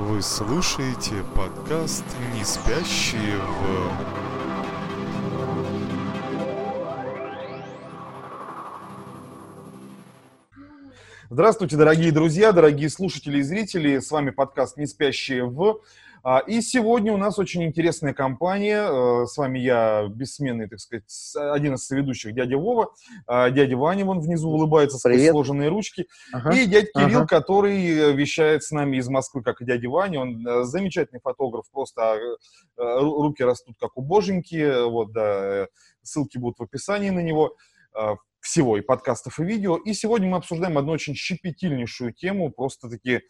Вы слушаете подкаст «Не спящие в...» Здравствуйте, дорогие друзья, дорогие слушатели и зрители. С вами подкаст «Не спящие в...» А, И сегодня у нас очень интересная компания. Э, С вами я, бессменный, так сказать, один из соведущих, дядя Вова. А, Дядя Ваня вон внизу улыбается Привет. сложенные ручки. Ага. И дядя Кирилл, Ага. который э, вещает с нами из Москвы, как и дядя Ваня. Он э, замечательный фотограф, просто ру- руки растут как у боженьки. Вот, да, ссылки будут в описании на него всего, и подкастов, и видео. И сегодня мы обсуждаем одну очень щепетильнейшую тему, просто-таки,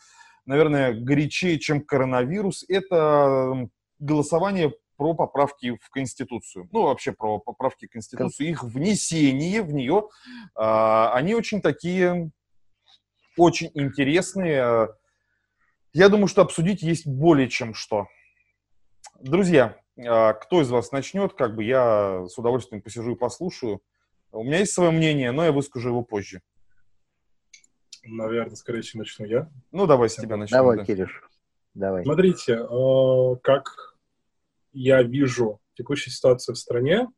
наверное, горячее, чем коронавирус. Это голосование про поправки в Конституцию. Ну, вообще про поправки в Конституцию, их внесение в нее. А, Они очень такие, очень интересные. Я думаю, что обсудить есть более чем что. Друзья, а, кто из вас начнет, как бы я с удовольствием посижу и послушаю. У меня есть свое мнение, но я выскажу его позже. Наверное, скорее всего, начну я. Ну, давай с тебя начнем. Давай, да. Кирюш, давай. Смотрите, э, как я вижу текущую ситуацию в стране,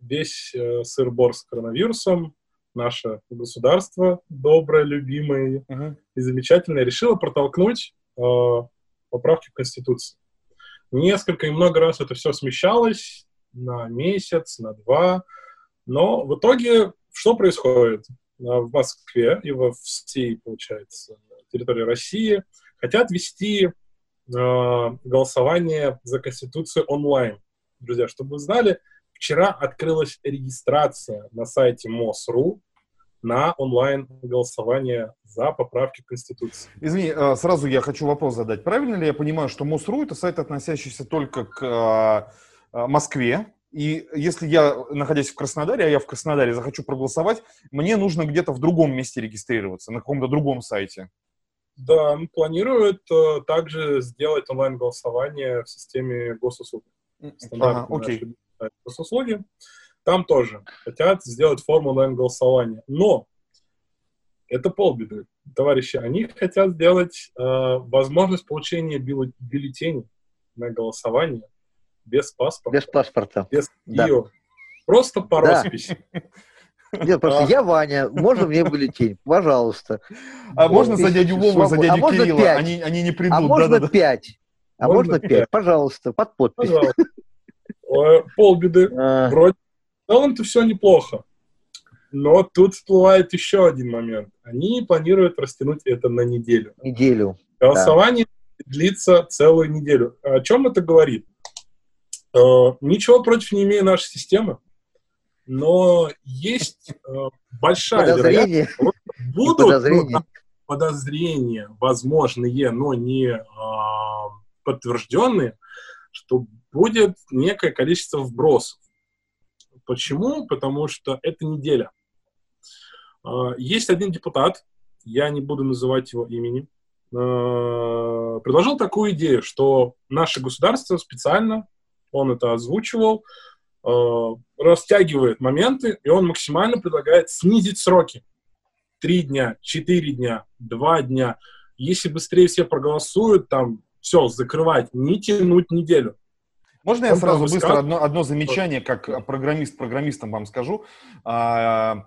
весь э, сыр-бор с коронавирусом, наше государство, доброе, любимое Мгм. и замечательное, решило протолкнуть э, поправки в Конституцию. Несколько и много раз это все смещалось на месяц, на два, но в итоге что происходит? А, В Москве и во всей, получается, территории России хотят вести э, голосование за Конституцию онлайн. Друзья, чтобы вы знали, вчера открылась регистрация на сайте МОСРУ на онлайн-голосование за поправки Конституции. Извини, э, сразу я хочу вопрос задать. Правильно ли я понимаю, что МОСРУ это сайт, относящийся только к э, э, Москве? И если я, находясь в Краснодаре, а я в Краснодаре захочу проголосовать, мне нужно где-то в другом месте регистрироваться, на каком-то другом сайте. Да, м, планируют э, также сделать онлайн-голосование в системе госуслуг. Ага, окей. госуслуги. Там тоже хотят сделать форму онлайн-голосования. Но это полбеды, товарищи. Они хотят сделать э, возможность получения бюлле- бюллетеней на голосование без паспорта, Без паспорта. без Да. ИО. Просто по Да. росписи. Нет, просто я Ваня, можно мне бюллетень? Пожалуйста. А Вот можно за дядю Вову за свобод- дядю а можно Кирилла? пять? Они, они не А придут. можно да-да-да. пять? А Можно можно пять? пять? Пожалуйста, под подпись. Пожалуйста. Полбеды. А, Вроде в целом-то все неплохо. Но тут всплывает еще один момент. Они планируют растянуть это на неделю. Неделю. Голосование длится целую неделю. О чем это говорит? Э, ничего против не имея нашей системы, но есть э, большая вероятность, Подозрение. и будут ну, подозрение. там подозрения, возможные, но не а, подтвержденные, что будет некое количество вбросов. Почему? Потому что это неделя. А, Есть один депутат, я не буду называть его имени, а, предложил такую идею, что наше государство специально, он это озвучивал, а, растягивает моменты, и он максимально предлагает снизить сроки. Три дня, четыре дня, два дня. Если быстрее все проголосуют, там все, закрывать, не тянуть неделю. Можно я сразу быстро одно, одно замечание, как программист программистам вам скажу? А, э,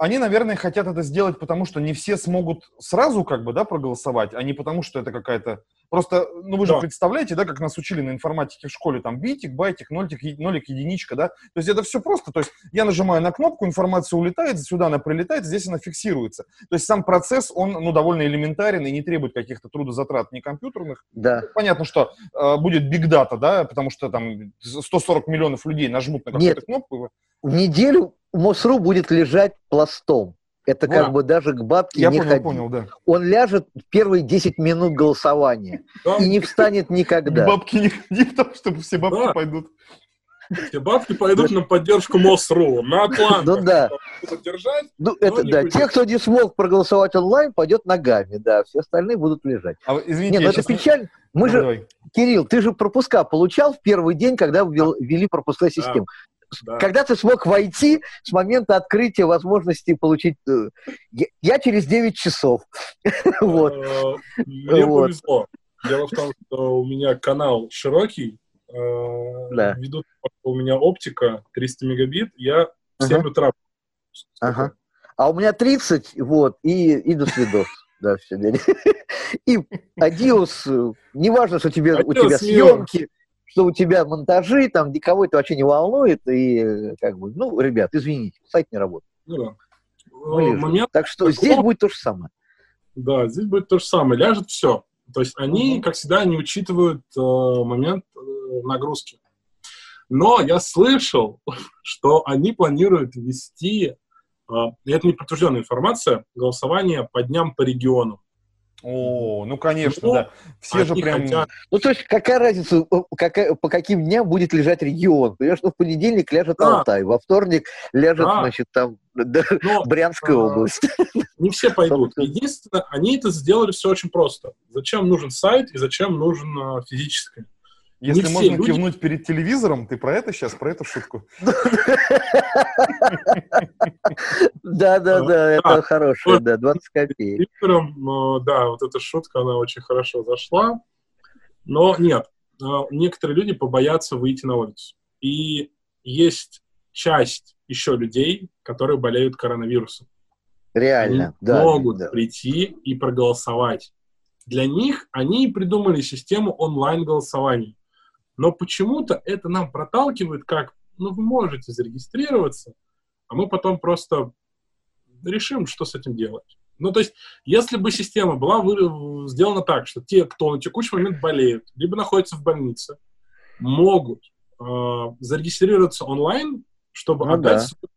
Они, наверное, хотят это сделать, потому что не все смогут сразу как бы, да, проголосовать, а не потому что это какая-то... Просто, ну вы же Да. представляете, да, как нас учили на информатике в школе, там, битик, байтик, нолик, нолик, единичка, да? То есть это все просто, то есть я нажимаю на кнопку, информация улетает, сюда она прилетает, здесь она фиксируется. То есть сам процесс, он, ну, довольно элементарен и не требует каких-то трудозатрат ни компьютерных, Да. Понятно, что э, будет биг дата, да, потому что там 140 миллионов людей нажмут на какую-то Нет. кнопку. В неделю МОСРУ будет лежать пластом. Это как Да. бы даже к бабке Я не понял, ходи. понял, да. Он ляжет в первые 10 минут голосования Да? и не встанет никогда. Бабки не ходи, потому что все бабки Да. пойдут. Все бабки пойдут на поддержку МОСРУ, на план. Ну да. Будут держать. Ну, это да. будет. Те, кто не смог проголосовать онлайн, пойдет ногами, да. Все остальные будут лежать. А, извините, Не, ну это не- печально. Мы Давай, же, давай. Кирилл, ты же пропуска получал в первый день, когда ввел- ввели пропускная система. Да. Когда ты смог войти с момента открытия возможности получить... э, Я, через 9 часов. Вот. Э, Мне Вот. повезло. Дело в том, что у меня канал широкий. э, Да. Ввиду того, что у меня оптика 300 мегабит, я в 7 Ага. утра. Ага. А у меня 30, вот, и, и до свидос. Да, все. И Адиос, э, неважно, что тебе, у тебя съемки, что у тебя монтажи, там никого это вообще не волнует, и как бы, ну, ребят, извините, сайт не работает. Ну да. Э. Момент, Так что Такого- здесь будет то же самое. да, здесь будет то же самое. Ляжет все. То есть они, Мгм. как всегда, не учитывают э, момент э, нагрузки. Но я слышал, что они планируют ввести, э, и это не подтвержденная информация, голосование по дням по регионам. О, ну конечно, Ну, да. Все же прям... хотят- Ну, то есть, какая разница, э, какая- по каким дням будет лежать регион? Понимаешь, ну, в понедельник ляжет Да. Алтай, во вторник ляжет, Да. значит, там, да, Но Брянская А, область. не все пойдут. Единственное, они это сделали все очень просто. Зачем нужен сайт и зачем нужен физическое? Если не можно люди- кивнуть перед телевизором, ты про это сейчас, про эту шутку? Да, да, да, это хорошее, да, 20 копеек. Э, да, вот эта шутка, она очень хорошо зашла. Но нет, э, некоторые люди побоятся выйти на улицу. И есть часть еще людей, которые болеют коронавирусом. Реально, да. могут прийти и проголосовать. Для них они и придумали систему онлайн-голосований. Но почему-то это нам проталкивает как, ну, вы можете зарегистрироваться, а мы потом просто решим, что с этим делать. Ну, то есть, если бы система была вы- сделана так, что те, кто на текущий момент болеют, либо находятся в больнице, могут э, зарегистрироваться онлайн, чтобы Ну отдать... да.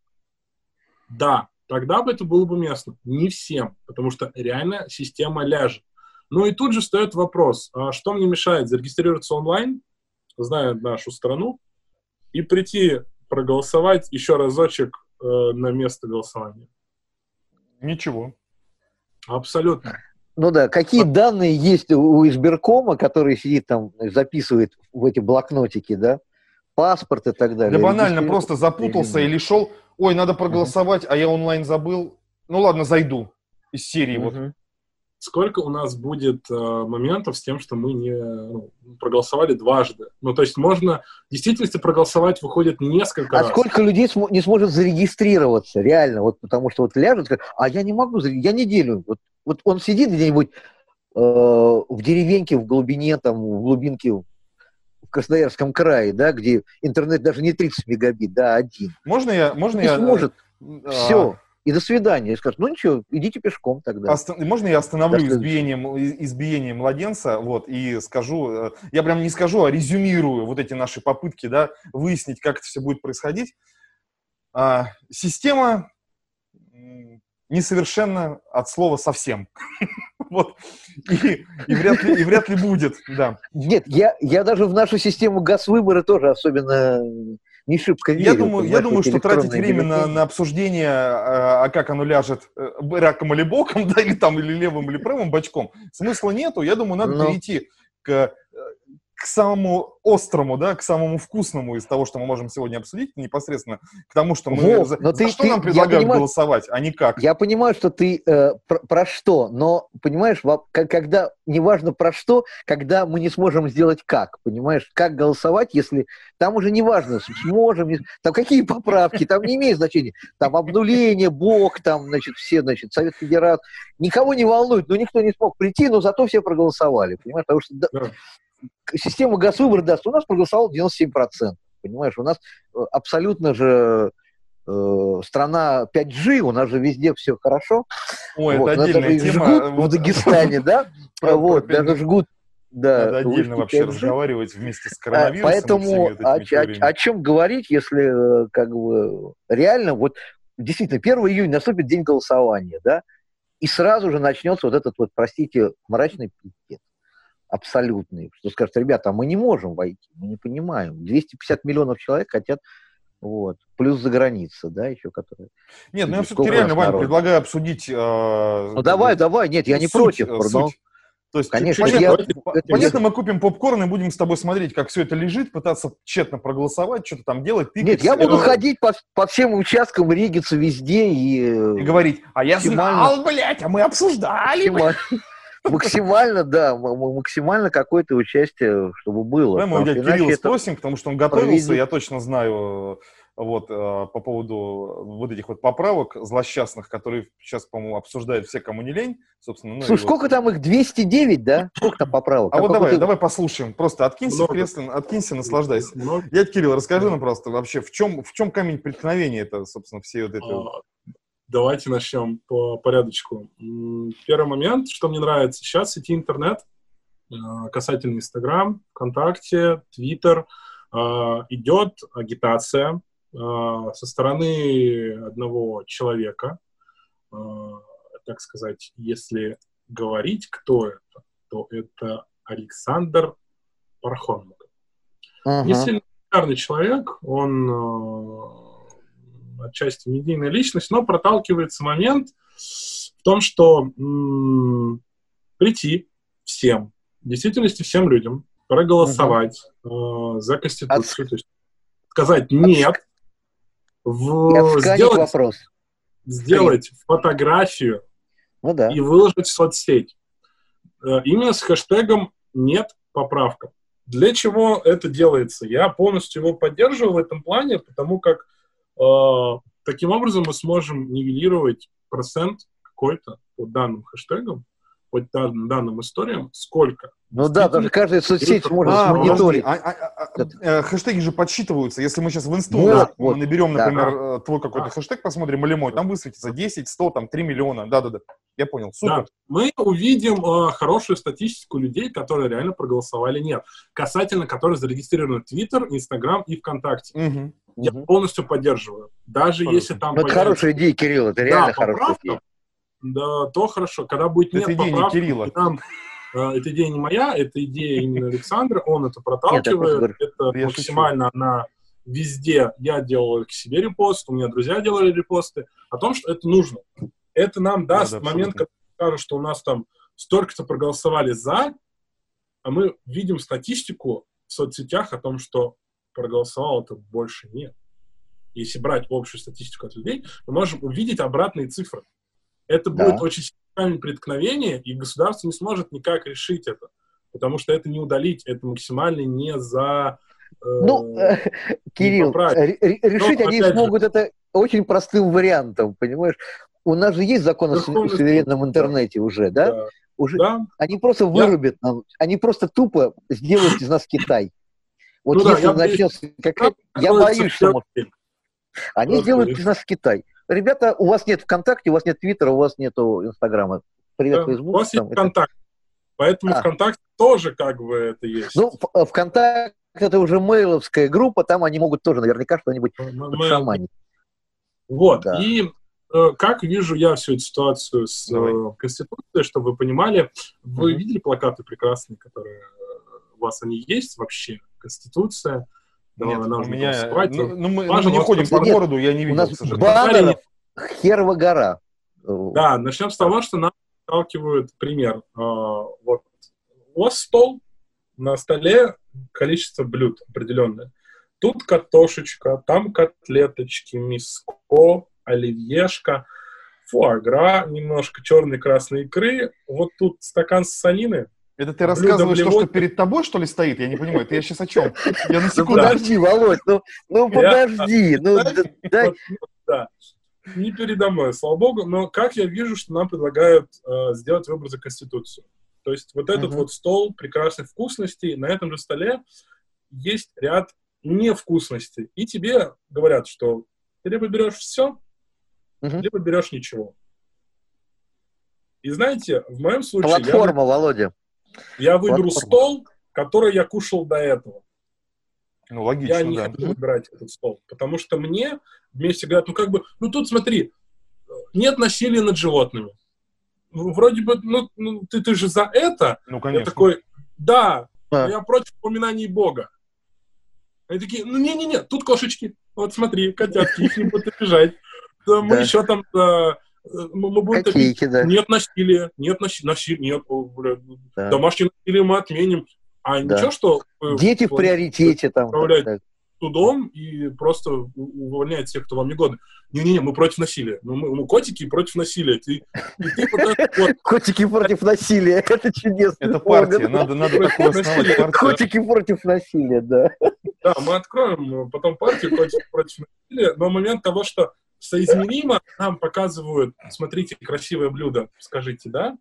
Да, тогда бы это было бы местно. Не всем, потому что реально система ляжет. Ну и тут же встает вопрос, а что мне мешает зарегистрироваться онлайн, зная нашу страну, и прийти проголосовать еще разочек э, на место голосования? Ничего. Абсолютно. Ну да, какие данные есть у избиркома, который сидит там, записывает в эти блокнотики, да? Паспорт и так далее. Да банально, Регистрирует- просто запутался или или шел, ой, надо проголосовать, а я онлайн забыл. Ну ладно, зайду. Из серии вот. Сколько у нас будет э, моментов с тем, что мы не ну, проголосовали дважды? Ну, то есть можно в действительности проголосовать выходит несколько А раз. сколько людей смо- не сможет зарегистрироваться, реально, вот потому что вот ляжет, скажет, а я не могу, я неделю. Вот, вот он сидит где-нибудь э, в деревеньке, в глубине, там, в глубинке в Красноярском крае, да, где интернет даже не 30 мегабит, да, один. Можно я, можно Не я... сможет, а, все, и до свидания. И скажет, ну ничего, идите пешком тогда. оста- Можно я остановлю До следующего. избиением, и- избиение младенца, вот, и скажу, э, я прям не скажу, а резюмирую вот эти наши попытки, да, выяснить, как это все будет происходить. А, система м, несовершенна от слова совсем. Вот. И, и вряд ли, и вряд ли будет, да. Нет, я, я даже в нашу систему газ-выбора тоже особенно не шибко верю. Я думаю, я думаю, что тратить время на, на обсуждение, а а как оно ляжет, э, раком или боком, да, или там, или левым, или правым бочком, смысла нету. Я думаю, надо Ну. перейти к, э, к самому острому, да, к самому вкусному из того, что мы можем сегодня обсудить, непосредственно к тому, что мы... Вов, за, но за ты- что ты- нам предлагают понимаю- голосовать, а не как. Я понимаю, что ты э, про, про что, но понимаешь, во- когда неважно про что, когда мы не сможем сделать как, понимаешь, как голосовать, если там уже неважно, сможем, не- там какие поправки, там не имеет значения, там обнуление, Бог, там, значит, все, значит, Совет Федерации, никого не волнует, но никто не смог прийти, но зато все проголосовали, понимаешь, потому что да, система газвыбора даст, у нас проголосовало 97%, понимаешь, у нас э, абсолютно же э, страна 5G, у нас же везде все хорошо, Ой, вот, это отдельная тема. жгут в Дагестане, да? Вот, про 5G. даже жгут. Да, Надо отдельно вообще 5G. разговаривать вместе с А, коронавирусом. Поэтому о, о- о чем говорить, если э, как бы реально, вот действительно, 1 июня наступит день голосования, да, и сразу же начнется вот этот вот, простите, мрачный пиздец. Абсолютный. Что скажут, ребята, а мы не можем войти, мы не понимаем. 250 миллионов человек хотят, вот, плюс за граница, да, еще которые. Нет, ну я все-таки реально, Вань, народ? предлагаю обсудить... э, Ну давай, давай, нет, я не суть, против, э, но- суть. То есть, Конечно, понятно, я- это понятно, мы купим попкорн и будем с тобой смотреть, как все это лежит, пытаться тщетно проголосовать, что-то там делать, тыкать. Нет, я буду э, ходить по, по всем участкам, ригиться везде и... э, И говорить, а я Максимально. знал, блядь, а мы обсуждали. блядь». Максимально, да, максимально какое-то участие, чтобы было. Давай мы у иначе Кирилла это- спросим, потому что он готовился, проведет- я точно знаю, э, вот, э, по поводу вот этих вот поправок злосчастных, которые сейчас, по-моему, обсуждают все, кому не лень, собственно. ну Слушай, вот. сколько там их? 209, да? Сколько там поправок? А Там вот давай, какой-то- давай послушаем, просто откинься в Много. кресло, откинься, наслаждайся. Много. Дядь Кирилл, расскажи нам просто вообще, в чем, в чем камень преткновения это, собственно, все вот эти... Давайте начнем по порядочку. Первый момент, что мне нравится сейчас в сети интернет, э, касательно Инстаграм, ВКонтакте, Твиттер, э, идет агитация э, со стороны одного человека, так сказать, если говорить, кто это, то это Александр Пархоменко. Ага. Не сильно популярный человек, он отчасти медийная личность, но проталкивается момент в том, что м, прийти всем, в действительности всем людям, проголосовать э, за Конституцию, то есть сказать «нет», в, сделать, вопрос. сделать фотографию Ну да. и выложить в соцсеть. Э, Именно с хэштегом «нет поправка». Для чего это делается? Я полностью его поддерживаю в этом плане, потому как таким образом мы сможем нивелировать процент какой-то по данным хэштегам, по дан- данным историям, сколько. Ну да, даже каждая соцсеть Это- может А, мониторить. а- а- а- а, э, хэштеги же подсчитываются. Если мы сейчас в инсту Вот, на- вот. наберем, Да. например, э, твой какой-то Да. хэштег, посмотрим, или мой, там высветится 10, 100, там 3 миллиона. Да-да-да, я понял, супер. Да. Мы увидим э, хорошую статистику людей, которые реально проголосовали «нет», касательно которых зарегистрированы Твиттер, Инстаграм и ВКонтакте. Мгм. Я Мгм. полностью поддерживаю. Даже Пожалуйста. если там Ну, это появится- хорошая идея, Кирилл, это реально хорошая поправка, идея. Да, то хорошо. Когда будет Это нет идея не поправки, Кирилла. и там, э, эта идея не моя, это идея именно Александра, он это Нет, проталкивает, говорю, это я максимально она везде, я делал к себе репост, у меня друзья делали репосты, о том, что это нужно. Это нам даст Да, да, момент, когда скажут, что у нас там столько-то проголосовали за, а мы видим статистику в соцсетях о том, что проголосовало это больше нет. Если брать общую статистику от людей, мы можем увидеть обратные цифры. Это Да. будет очень сильное преткновение, и государство не сможет никак решить это. Потому что это не удалить, это максимально не за... э, Ну, э, Кирилл, поправить. ре- ре- решить Но, они опять же- смогут это очень простым вариантом, понимаешь? У нас же есть закон о Верховный су- суверенном интернете уже, да? да. Уже Да, они просто вырубят нам, они просто тупо сделают из нас Китай. Вот Ну да, если я боюсь, начнется какая... Я боюсь, что может- они сделают из нас Китай. Ребята, у вас нет ВКонтакте, у вас нет Твиттера, у вас нету Инстаграма. Привет, Да, Фейсбук. У вас есть там, это- ВКонтакте. Поэтому А. ВКонтакте тоже как бы это есть. Ну, э, ВКонтакте это уже мейловская группа, там они могут тоже наверняка что-нибудь подшаманить. Вот. Да. И как вижу я всю эту ситуацию с Давай. э, Конституцией, чтобы вы понимали, вы Мгм. видели плакаты прекрасные, которые э, у вас они есть вообще? Конституция. Да, Нет, она у меня... Ну, ну, мы, Важно мы не ходим по городу, я не У видел, нас к сожалению. баннеров херова гора. Э, Да, начнем с того, что нам сталкивают пример. Вот у вас стол, на столе количество блюд определенное. Тут картошечка, там котлеточки, миско, оливьешка, фуагра, немножко черной красной икры. Вот тут стакан санины. Это ты Блюдо рассказываешь то, блевотное. что перед тобой, что ли, стоит? Я не понимаю, это я сейчас о чем? Я на Ну секунду... подожди, Володь, ну, ну Я- подожди, ну дай, ну, да. Не передо мной, слава богу, но как я вижу, что нам предлагают э, сделать выбор за Конституцию. То есть вот этот Мгм. вот стол прекрасных вкусностей, на этом же столе есть ряд невкусностей. И тебе говорят, что ты либо берешь все, Мгм. либо берешь ничего. И знаете, в моем случае я, платформа, Володя. я выберу платформа. стол, который я кушал до этого. Ну, Я логично, не да. хочу выбирать этот стол, потому что мне вместе говорят, ну как бы, ну тут смотри, нет насилия над животными. Ну, вроде бы, ну, ну, ты, ты же за это. Ну, Я конечно. такой, да, Да. я против упоминаний Бога. Они такие, ну не-не-не, тут кошечки. Вот смотри, котятки, их не будут обижать. Да, Мы Да. еще там э, мы, мы будем топить. Котейки, да. Нет насилия, нет насилия, нет, о, бля, Да. домашнее насилие мы отменим. А Да. ничего, что Дети в приоритете там. так, судом и просто у- увольнять тех, кто вам не годен. Не-не-не, мы против насилия. Ну, мы, мы котики против насилия. Ты, ты вот Котики против насилия. Это чудесно. Это партия, надо, надо такую основать. Котики против насилия, да. Да, мы откроем э, потом партию против, против насилия, но момент того, что соизмеримо нам показывают, смотрите, красивое блюдо, скажите, да?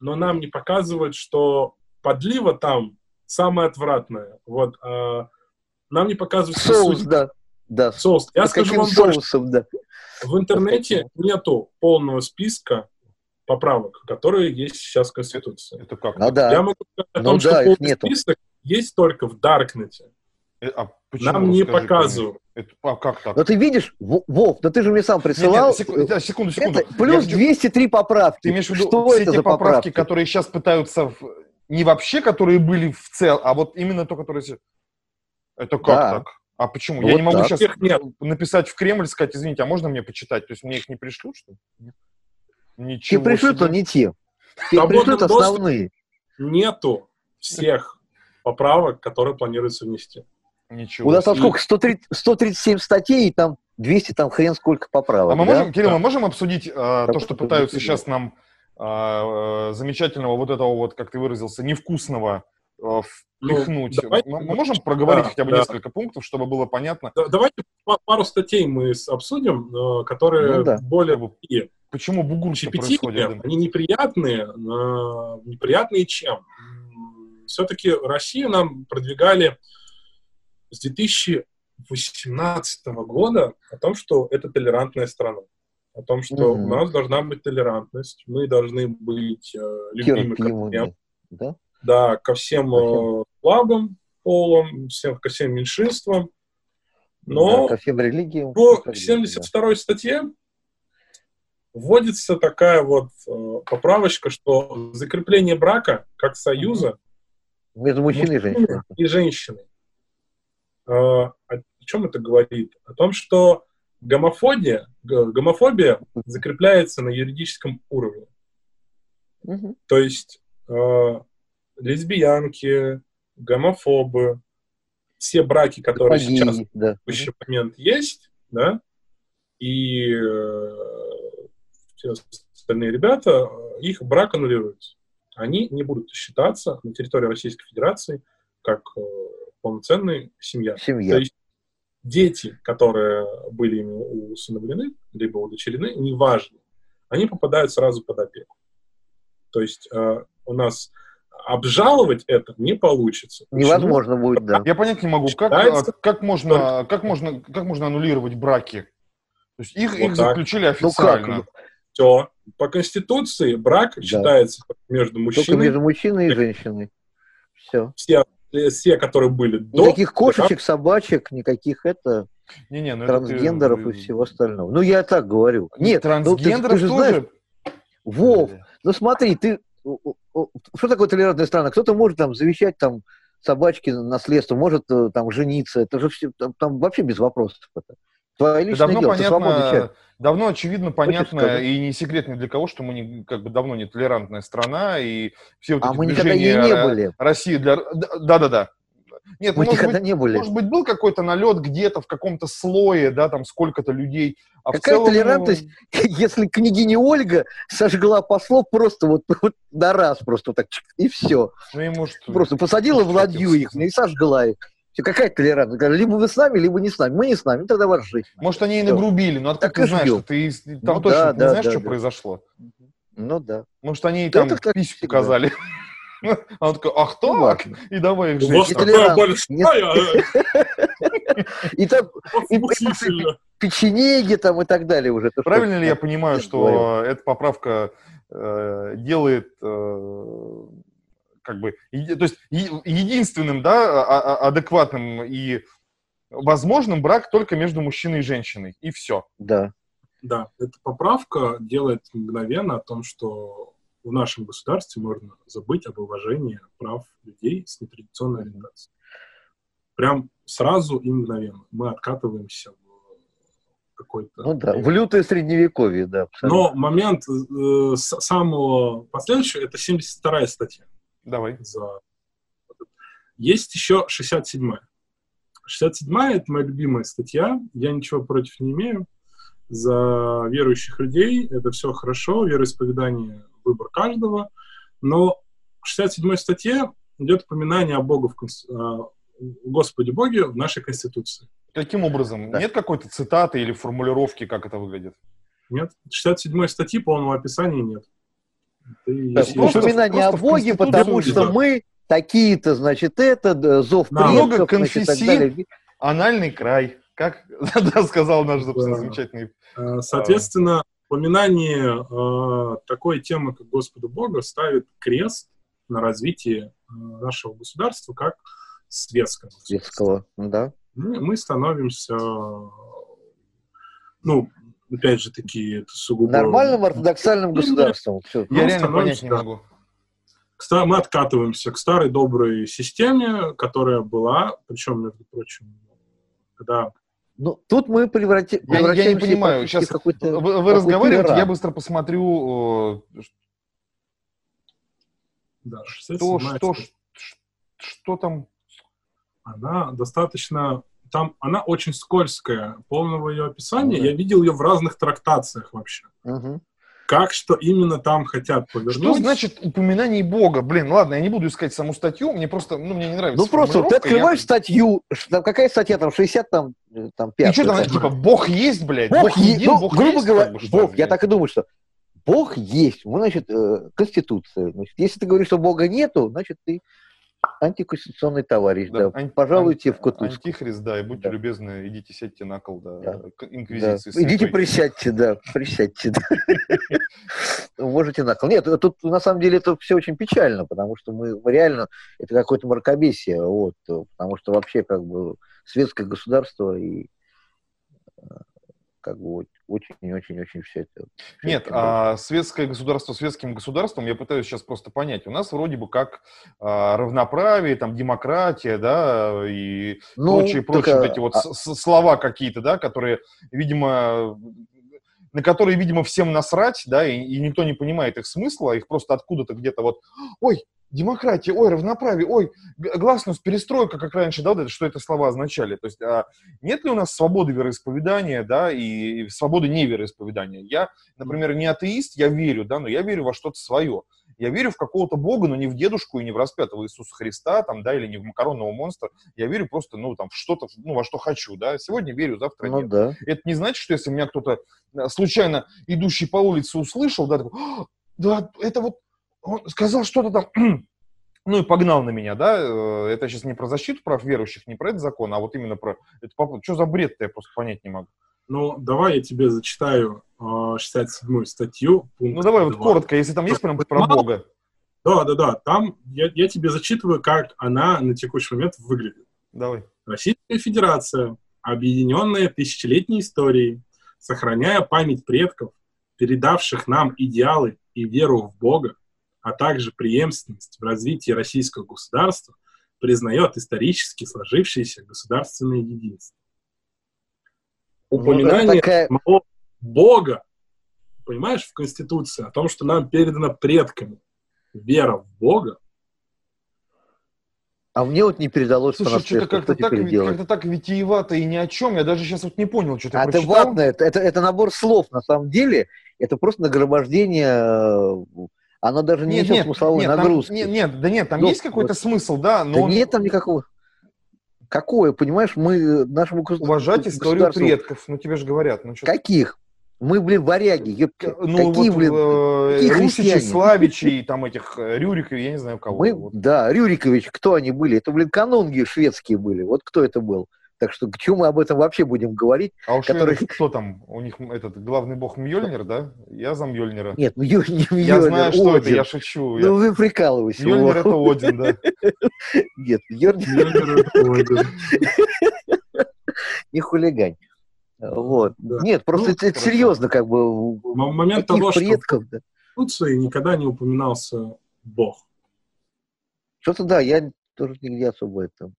Но нам не показывают, что подлива там самое отвратное. Вот, а, нам не показывают Соус, суть. да. Да. Соус. Я С скажу вам больше. соусом, да. В интернете нету полного списка поправок, которые есть сейчас в Конституции. Это как? Ну да. Я могу сказать о Ну том, да, что полный нету. список есть только в Даркнете. Э, а почему? Нам не Расскажи, показывают. Это, а как так? Но ты видишь, Во- Вов, да ты же мне сам Нет, нет, присылал. секу- да, секунду, секунду. Это плюс Я хочу- 203 поправки. Ты имеешь в виду Что все это те за поправки, поправки? которые сейчас пытаются в- не вообще, которые были в цел, а вот именно то, которые... Это как Да. так? А почему? Ну Я вот не могу так. сейчас Их нет. написать в Кремль, сказать, извините, а можно мне почитать? То есть мне их не пришлют, что ли? Тебе Ничего пришлют, себе. но не те. Тебе пришлют основные. Нету всех поправок, которые планируется внести. Ничего У нас там сколько? 130 137 статей, и там 200, там хрен сколько поправок. А мы да? можем, Кирилл, Да. мы можем обсудить э, то, что пытаются действительно. сейчас нам э, э, замечательного вот этого вот, как ты выразился, невкусного э, Ну, впихнуть? давайте- мы, мы можем проговорить Да, хотя бы да. несколько пунктов, чтобы было понятно, Да- Давайте па- пару статей мы обсудим, э, которые Ну да. более почему щепетильные, происходит. они неприятные. Неприятные чем? Все-таки Россию нам продвигали с 2018 года о том, что это толерантная страна. О том, что Мгм. у нас должна быть толерантность, мы должны быть э, любимы ко всем. Да? Да, ко всем э, слабым полам, всем, ко всем меньшинствам. Да, Но ко всем религиям. по и так далее, 72 статье вводится такая вот э, поправочка, что закрепление брака как союза да. Между мужчиной и женщиной. и женщиной. Э, О чем это говорит? О том, что гомофобия, гомофобия закрепляется на юридическом уровне. Мгм. То есть э, лесбиянки, гомофобы, все браки, которые Геи, сейчас в да. текущий момент есть, да, и э, все остальные ребята, э, их брак аннулируется. Они не будут считаться на территории Российской Федерации как э, полноценная семья. Семья. То есть дети, которые были ими усыновлены, либо удочерены, неважно, они попадают сразу под опеку. То есть э, у нас обжаловать это не получится. Почему? Невозможно будет, да. Я понять не могу, как, Считается- а, как, можно, как, можно, как можно аннулировать браки? То есть их, Вот их так. заключили Ну как? официально. Все. По Конституции брак считается между Только мужчиной, между мужчиной и женщиной. Все. все, все, которые были до... Никаких кошечек, собачек, никаких это, Не-не, ну это ты- трансгендеров и всего остального. Ну, я так говорю. Нет, ну, ты- Трансгендеров ты же знаешь, тоже? Вов, ну смотри, ты что такое толерантная страна? Кто-то может там завещать там собачки наследство, может э, там жениться. Это же все там, там вообще без вопросов. Это. Твое личное давно дело, ты свободный понятно, человек. Давно очевидно, понятно и не секрет ни для кого, что мы не, как бы давно не толерантная страна, и все вот А эти мы никогда ей движения не были. России для... Да-да-да. Нет, ну, Мы может никогда быть, не были. может быть, был какой-то налет где-то в каком-то слое, да, там сколько-то людей. А Какая целом, ну, толерантность, если княгиня Ольга сожгла послов просто вот, вот на раз, просто вот так, и все. Ну, и может... Просто посадила в ладью их сказать. и сожгла их. Какая толерантность? Либо вы с нами, либо не с нами. Мы не с нами, тогда вас жить. Может, они и нагрубили, но откуда Так ты и знаешь, что ты из- там Ну точно да, не да, знаешь, да, что да. произошло? Ну да. Может, они Да там так как пись всегда. показали. А он такой, ах Ну, так, и давай их У вас жечь. Это такая большая, И там печенеги там и так далее уже. Правильно ли я понимаю, что эта поправка э, делает э, как бы, то есть е- единственным, да, а- а- адекватным и возможным брак только между мужчиной и женщиной, и все. Да. Да, эта поправка делает мгновенно о том, что в нашем государстве можно забыть об уважении прав людей с нетрадиционной ориентацией. Прям сразу и мгновенно мы откатываемся в какой-то. Ну да, в лютое средневековье, да. абсолютно. Но момент э, самого последующего, это 72-я статья. Давай. за... Есть еще 67-я. 67-я — это моя любимая статья. Я ничего против не имею. За верующих людей это все хорошо, вероисповедание — выбор каждого. Но в 67-й статье идет упоминание о Богу в Конс- о Господе Боге в нашей Конституции. Каким образом? Да. Нет какой-то цитаты или формулировки, как это выглядит? Нет? 67-й статьи полного описания нет. Просто- упоминание просто о Боге, потому да. что мы такие-то, значит, это, зов Да. предков, значит, далее. Анальный край. Как да, сказал наш Да. замечательный. Э, Соответственно, упоминание э, такой темы, как Господа Бога, ставит крест на развитии э, нашего государства как светского. Светского, да. Мы, мы становимся, э, ну, опять же таки, это сугубо... Нормальным ортодоксальным государством. Всё. Ну, Я реально понять не могу. Мы откатываемся к старой доброй системе, которая была, причем, между прочим, когда Ну, тут мы преврати... Я- я не превращаемся понимаю, какой-то... Вы, вы разговариваете, я быстро посмотрю, да, что, 67-я что, статья. что, что там. она достаточно... Там она очень скользкая. Полного ее описания. Ну да. Я видел ее в разных трактациях вообще. Мгм. Как, что именно там хотят повернуть. Что значит упоминание Бога? Блин, ладно, я не буду искать саму статью, мне просто, ну, мне не нравится. Ну, просто ты формулировка, я- открываешь статью, там какая статья, там 60, там, э, там 5. И что там, типа, Бог есть, блядь? Бог, е- един, ну, Бог грубо есть, говоря, как бы, что Бог, я так и думаю, что Бог есть. Мы, значит, э, Конституция. Значит, если ты говоришь, что Бога нету, значит, ты антиконституционный товарищ. Да, ан- Пожалуйте ан- в кутузку. Антихрист, да, и будьте Да. любезны, идите сядьте на кол, да, Да. к Да. инквизиции. Идите святой. присядьте, да, присядьте. да. Можете на кол. Нет, тут на самом деле это все очень печально, потому что мы реально, это какое-то мракобесие, вот, э, потому что вообще как бы светское государство и э, как бы очень-очень-очень все это. всё Нет, это а светское государство светским государством, я пытаюсь сейчас просто понять. У нас вроде бы как а, равноправие, там, демократия, да, и Ну, прочие, прочие вот а- эти вот а- с- с- слова какие-то, да, которые, видимо, на которые, видимо, всем насрать, да, и, и никто не понимает их смысла, их просто откуда-то где-то вот, ой, демократия, ой, равноправие, ой, гласность, перестройка, как раньше, да, вот это, что это слова означали. То есть а нет ли у нас свободы вероисповедания, да, и, и свободы невероисповедания? Я, например, не атеист, я верю, да, но я верю во что-то свое. Я верю в какого-то бога, но не в дедушку и не в распятого Иисуса Христа, там, да, или не в макаронного монстра. Я верю просто, ну, там, в что-то, ну, во что хочу, да. Сегодня верю, завтра Ну нет. да. Это не значит, что если меня кто-то э, случайно идущий по улице услышал, да, такой, «А, да, это вот он сказал что-то там, ну и погнал на меня, да, э, это сейчас не про защиту прав верующих, не про этот закон, а вот именно про, это, что за бред-то, я просто понять не могу. Ну, давай я тебе зачитаю э, 67-ю статью. Ну давай вот два. коротко, если там есть прям про. Бога. Да, да, да. Там я, я тебе зачитываю, как она на текущий момент выглядит. Давай. Российская Федерация, объединенная тысячелетней историей, сохраняя память предков, передавших нам идеалы и веру в Бога, а также преемственность в развитии российского государства, признает исторически сложившееся государственное единство. Ну, это Упоминание такая- самого Бога, понимаешь, в Конституции, о том, что нам передано предками вера в Бога, А мне вот не передалось Слушай, что-то наследству. как-то Что так, как-то так витиевато и ни о чем, я даже сейчас вот не понял, что ты А это прочитал. ладно, это, это, это набор слов, на самом деле. Это просто нагромождение, оно даже не Нет, несет нет, смысловой нет, там- нагрузки. нет, нет, да нет, там Ну, есть какой-то вот. смысл, да, но да он- нет там никакого. Какое, понимаешь, мы э, нашему уважать историю предков, ну тебе же говорят, ну что Каких? Мы, блин, варяги. ёпки. Ну, Какие, вот, блин? э, какие Русичи? Славичи, там этих э, Рюриков, я не знаю кого. Мы, вот. да, Рюрикович, кто они были? Это, блин, канунги шведские были. Вот кто это был? Так что к чему мы об этом вообще будем говорить? А у который- шведов кто там? У них этот главный бог Мьёльнир, да? Я за Мьёльнира. Нет, ну не я Мьёльнир, знаю, что это, Один. я шучу. я- Ну, вы прикалываетесь. Мьёльнир это Один, да. Нет, Мьёльнир не хулигань. Вот. Да. Нет, просто Ну, это, это хорошо. серьезно, как бы. момент того, что предков, да. Конституции никогда не упоминался Бог. Что-то да, я тоже нигде особо это.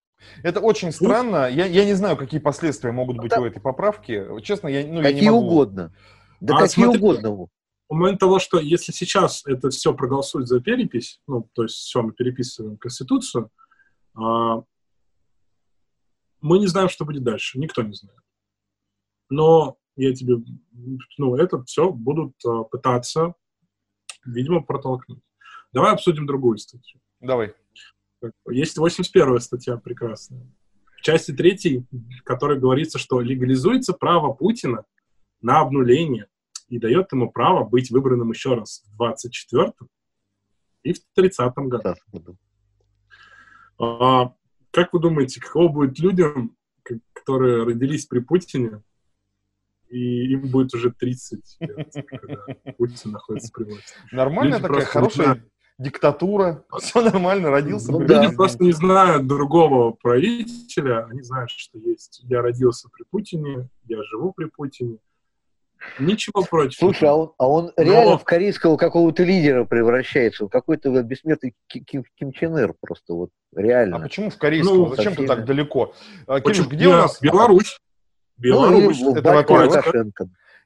Это очень странно. Я, я не знаю, какие последствия могут быть Да. у этой поправки. Честно, я, ну, я не Какие могу. угодно. Да А какие смотри, угодно. момент того, что если сейчас это все проголосует за перепись, ну, то есть все, мы переписываем Конституцию, а, мы не знаем, что будет дальше, никто не знает. Но я тебе, ну, это все будут а, пытаться, видимо, протолкнуть. Давай обсудим другую статью. Давай. Есть 81 статья прекрасная. В части 3, в которой говорится, что легализуется право Путина на обнуление и дает ему право быть выбранным еще раз в 24 и в 30 году. А, как вы думаете, каково будет людям, которые родились при Путине, и им будет уже 30 лет, когда Путин находится при власти? Нормальная Люди такая хорошая. Диктатура. Все нормально, родился. Ну при да. Люди просто не знают другого правителя, они знают, что есть. Я родился при Путине, я живу при Путине. Ничего против. Слушай, а он, а он Но- реально в корейского какого-то лидера превращается, в какой-то вот бессмертный Ки- Ким, Ким Чен Ир просто, вот А реально. почему в корейском? Ну, Зачем ты так далеко? А, Почему? где у нас... Беларусь. Ну, Беларусь. в это во-первых.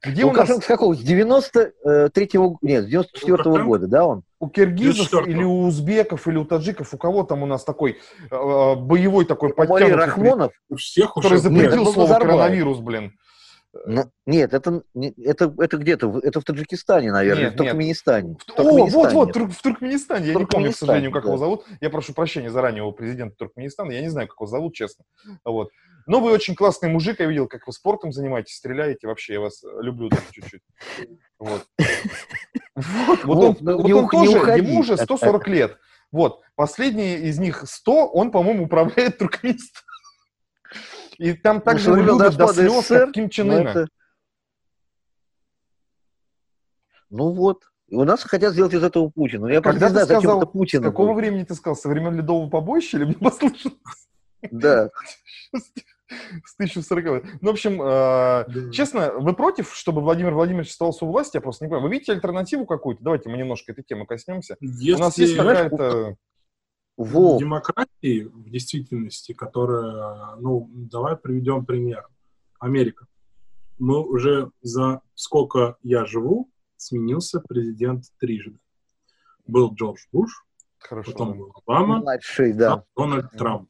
Лукашенко. Где у нас с какого? С 93-го, нет, с 94-го Лукашенко? года, да, он? у киргизов 94-го. или у узбеков или у таджиков, у кого там у нас такой э, боевой такой подтянутый, Рахмонов? У всех который уже... Нет, запретил был слово Назарбаев. коронавирус, блин. Ну, нет, это, это, это где-то, в- это в Таджикистане, наверное, Нет, в Туркменистане. В О, вот, Туркменистане. вот, Тур- в Туркменистане. Я не помню, к сожалению, как да. его зовут. Я прошу прощения заранее у президента Туркменистана. Я не знаю, как его зовут, честно. Вот. Но вы очень классный мужик. Я видел, как вы спортом занимаетесь, стреляете. Вообще, я вас люблю даже чуть-чуть. Вот. Вот, вот он, ну, вот не он тоже, уходи ему уже от- 140 лет. Вот. Последний из них 100, он, по-моему, управляет Туркменистаном. И там так Ну, любят до слез, СССР, как Ким Чен Ну, Ына. это- Ну вот. И у нас хотят сделать из этого Путина. Ну, Я просто Когда не знаю, ты зачем сказал, это Путин. С какого времени ты сказал? Со времен Ледового побоища или мне послышалось? Да. С 1040 Ну, в общем, э, честно, вы против, чтобы Владимир Владимирович оставался у власти? Я просто не понимаю. Вы видите альтернативу какую-то? Давайте мы немножко этой темы коснемся. Если У нас есть какая-то... Во. демократии в действительности, которая, ну, давай приведем пример. Америка. Мы уже за сколько я живу, сменился президент трижды. Был Джордж Буш, Хорошо. потом был Обама, Младший, да. а Дональд Трамп.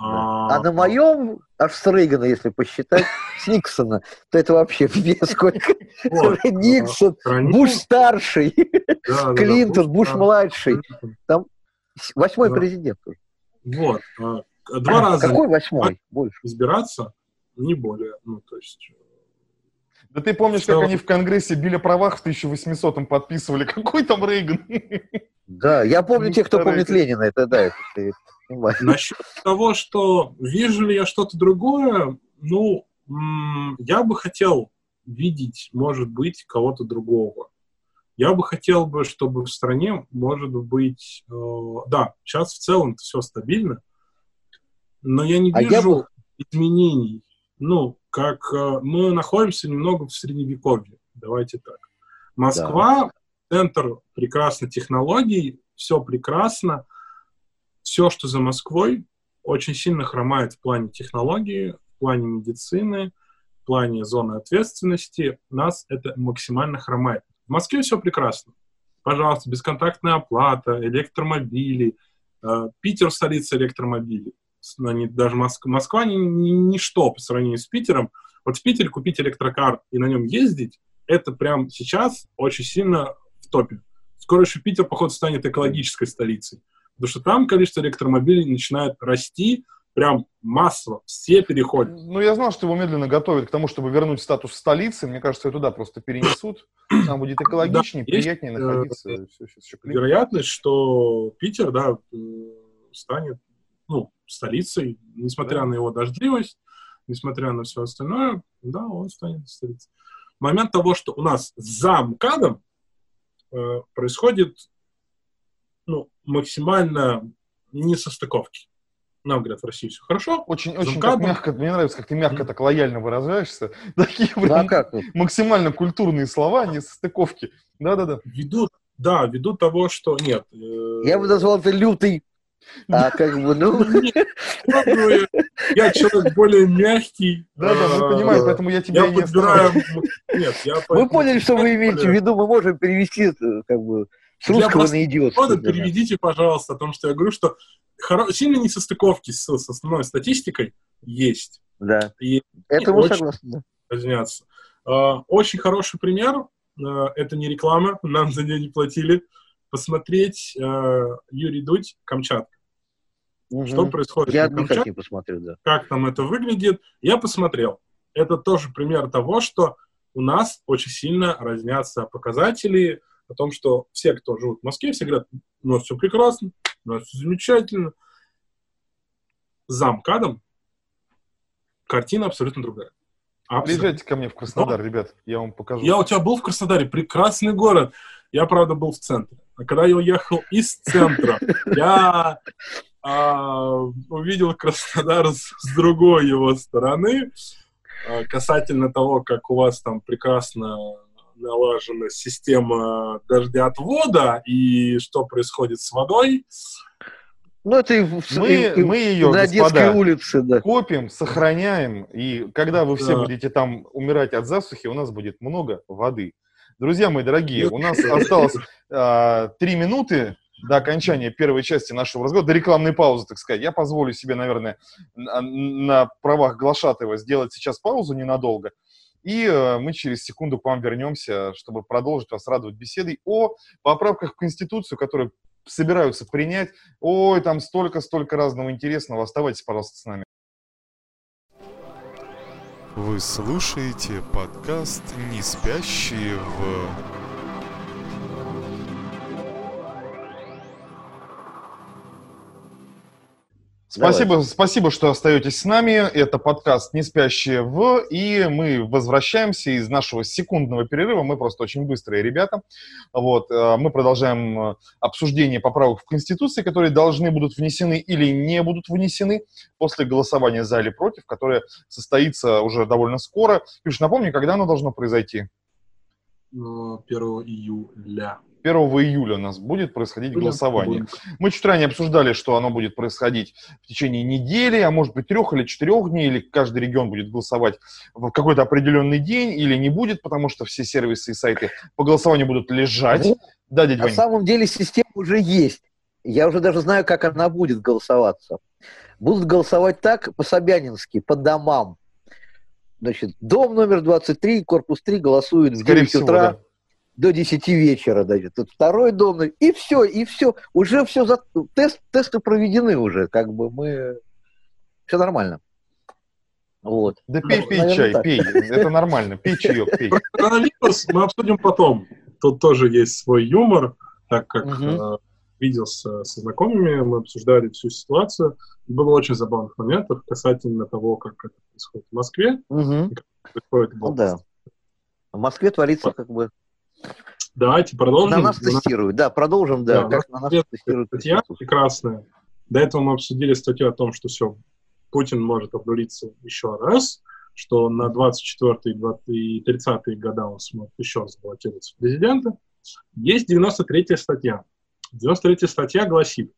А на моем, аж с Рейгана, если посчитать, с Никсона, то это вообще вес сколько. Никсон, стране- Буш старший, Клинтон, Буш младший. Восьмой Да. президент. Вот. а, Два раза Какой восьмой? Больше. избираться, не более. Ну, то есть... Да ты помнишь, как Что? они в Конгрессе били правах в 1800-м подписывали? Какой там Рейган? Да, я помню тех, кто помнит Ленина, это да, это ты понимаешь. Насчет того, что вижу ли я что-то другое, ну, я бы хотел видеть, может быть, кого-то другого. Я бы хотел бы, чтобы в стране, может быть, э, да, сейчас в целом все стабильно, но я не А я вижу бы- изменений. Ну, как э, мы находимся немного в средневековье, давайте так. Москва, центр прекрасных технологий, все прекрасно, все, что за Москвой, очень сильно хромает в плане технологии, в плане медицины, в плане зоны ответственности. Нас это максимально хромает. В Москве все прекрасно. Пожалуйста, бесконтактная оплата, электромобили. Э, Питер столица электромобилей. С- ну, не- даже Моск- Москва ни- ни- ничто по сравнению с Питером. Вот в Питере купить электрокар и на нем ездить, это прям сейчас очень сильно в топе. Скоро еще Питер, походу, станет экологической столицей. Потому что там количество электромобилей начинает расти прям массово. Все переходят. Ну, я знал, что его медленно готовят к тому, чтобы вернуть статус столицы. Мне кажется, ее туда просто перенесут. Там будет экологичнее, Да, есть, приятнее э, находиться. Всё, щас ещё клик. Вероятность, что Питер, да, э, станет ну, столицей, несмотря Да. на его дождливость, несмотря на все остальное, да, он станет столицей. Момент того, что у нас за МКАДом э, происходит ну, максимально несостыковки. Нам говорят, в России все хорошо. Очень, За очень МКАДом. мягко, мне нравится, как ты мягко так лояльно выражаешься. Такие Ну а прям как? максимально культурные слова, не состыковки. Да-да-да. Ввиду, да, ввиду того, что нет. э, Я бы назвал это лютый А как бы, ну... Нет, Я человек более мягкий. Да, да, мы А, понимаем, поэтому я тебя не подбираю... оставляю. Нет, я Вы поэтому- поняли, что вы имеете в виду? Мы можем перевести э, как бы с русского просто на да. переведите, пожалуйста, о том, что я говорю, что сильно несостыковки с, с основной статистикой есть. Да. И Это мы очень- согласны. разнятся. Очень хороший пример. а, Это не реклама, нам за нее не платили. Посмотреть а, Юрий Дудь, Камчатка. Что Мгм. происходит Я на Камчатке, посмотрю, да. как там это выглядит. Я посмотрел. Это тоже пример того, что у нас очень сильно разнятся показатели о том, что все, кто живут в Москве, все говорят, у нас все прекрасно, у нас все замечательно. За МКАДом картина абсолютно другая. Абсолютно. Приезжайте ко мне в Краснодар, ребят, я вам покажу. Я у тебя был в Краснодаре, прекрасный город. Я, правда, был в центре. А когда я уехал из центра, я а, увидел Краснодар с, с другой его стороны, а, касательно того, как у вас там прекрасно налажена система дождеотвода и что происходит с водой. Ну, это и, в- Мы, и- мы ее, на господа, детской улице, да. копим, сохраняем, и когда вы все Да. будете там умирать от засухи, у нас будет много воды. Друзья мои дорогие, у нас осталось а, три минуты до окончания первой части нашего разговора, до рекламной паузы, так сказать. Я позволю себе, наверное, на, на правах Глашатова сделать сейчас паузу ненадолго. И э, мы через секунду к вам вернемся, чтобы продолжить вас радовать беседой о поправках в Конституцию, которые собираются принять. Ой, там столько-столько разного интересного. Оставайтесь, пожалуйста, с нами. Вы слушаете подкаст «Не спящие в...» Спасибо, спасибо, что остаетесь с нами. Это подкаст «Не спящие в...» И мы возвращаемся из нашего секундного перерыва. Мы просто очень быстрые ребята. Вот. э, Мы продолжаем э, обсуждение поправок в Конституции, которые должны будут внесены или не будут внесены после голосования за или против, которое состоится уже довольно скоро. Пиш, напомни, когда оно должно произойти? Ну, 1 июля. 1 июля у нас будет происходить Будет, голосование. будет. Мы чуть ранее обсуждали, что оно будет происходить в течение недели, а может быть трех или четырех дней, или каждый регион будет голосовать в какой-то определенный день, или не будет, потому что все сервисы и сайты по голосованию будут лежать. Ну, Да, дядя На Вань? самом деле система уже есть. Я уже даже знаю, как она будет голосоваться. Будут голосовать так, по-собянински, по домам. Значит, дом номер 23, корпус 3 голосует в Скорее 9 всего, утра да. До 10 вечера. Значит. Тут второй дом, и все, и все. Уже все, за... Тест, тесты проведены уже, как бы мы... Все нормально. Вот. Да пей, пей наверное, чай, так. пей. Это нормально. Пей чаек, пей. Коронавирус мы обсудим потом. Тут тоже есть свой юмор, так как э, виделся со знакомыми, мы обсуждали всю ситуацию. Было очень забавных моментов касательно того, как это происходит в Москве, Мгм. происходит в Ну да. В Москве творится как бы... Давайте продолжим. На нас тестируют. Да, продолжим, да. Да, как на нас тестируют. статья прекрасная. До этого мы обсудили статью о том, что все, Путин может обнулиться еще раз, что на 24 и 30 года он сможет еще раз баллотироваться в президенты. Есть 93 статья. 93 статья гласит,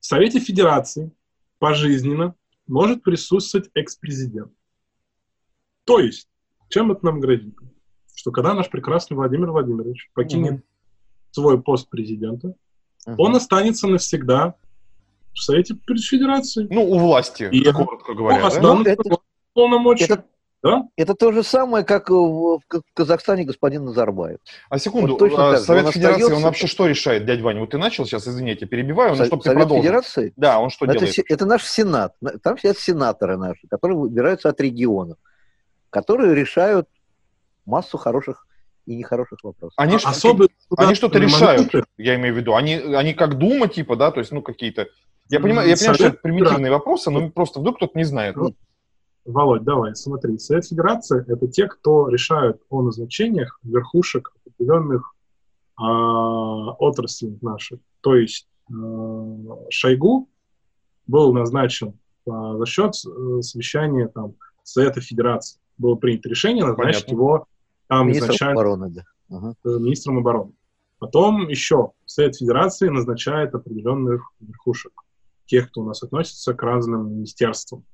в Совете Федерации пожизненно может присутствовать экс-президент. То есть, чем это нам грозит? Что когда наш прекрасный Владимир Владимирович покинет Мгм. свой пост президента, Мгм. он останется навсегда в Совете Федерации. Ну, у власти, И- коротко говоря. Да? ну, это- полномочия. Это, Да? это то же самое, как в, в Казахстане господин Назарбаев. А секунду, Вот точно а так. Совет Он Федерации, он остается- вообще что решает, дядя Ваня? Вот ты начал сейчас, извини, я тебя перебиваю, но Со- чтобы ты Совет продолжил. Федерации? Да, он что это, делает? се- это наш Сенат. На- Там сидят сенаторы наши, которые выбираются от регионов, которые решают массу хороших и нехороших вопросов. Они, ж- Особые они что-то решают, я имею в виду. Они, они как Дума, типа, да, то есть, ну, какие-то... Я понимаю, я понимаю, что это примитивные вопросы, но просто вдруг кто-то не знает. Ну, Володь, давай, смотри. Совет Федерации — это те, кто решают о назначениях верхушек определенных а, отраслей наших. То есть а, Шойгу был назначен а, за счет э, совещания там, Совета Федерации. Было принято решение назначить Понятно. его там Министр изначально обороны, да. Ага. э, министром обороны. Потом еще Совет Федерации назначает определенных верхушек, тех, кто у нас относится к разным министерствам.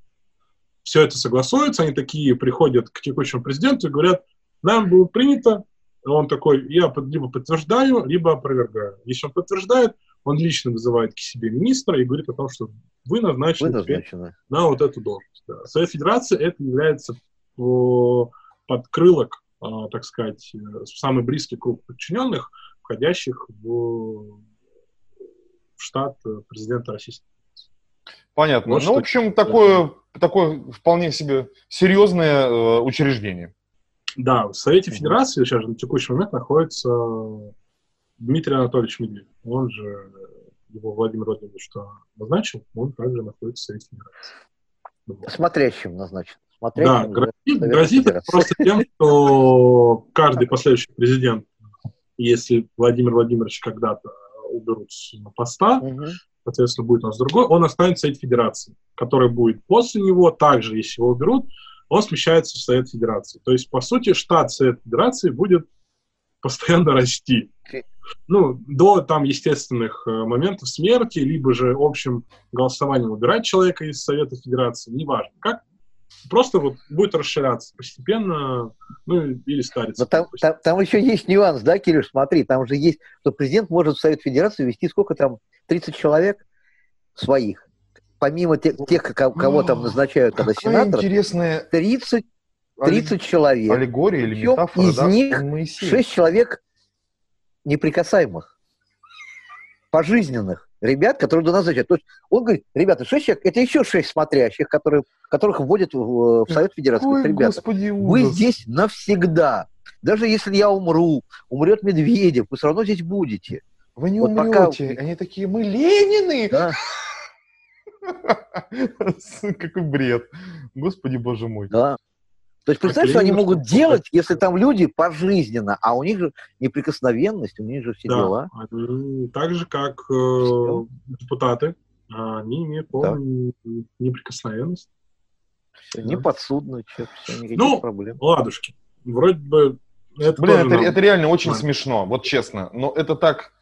Все это согласуется, они такие приходят к текущему президенту и говорят, нам было принято, он такой, я либо подтверждаю, либо опровергаю. Если он подтверждает, он лично вызывает к себе министра и говорит о том, что вы назначены, Вы назначены. на вот эту должность. Да. Совет Федерации это является о, подкрылок, так сказать, э, самый близкий круг подчиненных, входящих в, в штат э, президента Российской Понятно. Вот ну, что- в общем, такое, такое вполне себе серьезное э, учреждение. Да, в Совете. Федерации сейчас на текущий момент находится Дмитрий Анатольевич Медведев. Он же, его Владимир Владимирович что назначил, он также находится в Совете Федерации. Вот. Смотрящим назначен. Да, Смотрящим. грозит, грозит просто тем, что каждый последующий президент, если Владимир Владимирович когда-то уберут с поста, Мгм. соответственно, будет у нас другой, он останется в Совете Федерации, который будет после него, также, если его уберут, он смещается в Совет Федерации. То есть, по сути, штат Совета Федерации будет постоянно расти. Ну, до там естественных э, моментов смерти, либо же общим голосованием убирать человека из Совета Федерации, неважно. Как просто вот будет расширяться постепенно, ну, или стариться. Но там, там, там еще есть нюанс, да, Кирюш, смотри, там же есть, что президент может в Совет Федерации ввести сколько там, 30 человек своих, помимо те- тех, ко- кого там назначают когда Какая сенаторов, интересная 30, алле- 30 человек, аллегория или метафора, из да? них Моисей. 6 человек неприкасаемых, пожизненных ребят, которые туда назначают. То есть он говорит, ребята, 6 человек, это еще 6 смотрящих, которые, которых вводят в, в Совет Федерации. Ой, ребята, господи, Вы ужас. здесь навсегда. Даже если я умру, умрет Медведев, вы все равно здесь будете. Вы не вот пока- умрете. Они такие, мы Ленины! Да? Какой бред. Господи, боже мой. Да. То есть представь, Так что они могут делать, если там люди пожизненно, а у них же неприкосновенность, у них же все Да, дела. они так же, как э, депутаты, а, они имеют полную неприкосновенность. Всё, Да. Не подсудно, все, никаких Ну, проблем. Ладушки. Вроде бы это Блин, это, нам- это реально очень нормально. смешно, вот честно. Но это так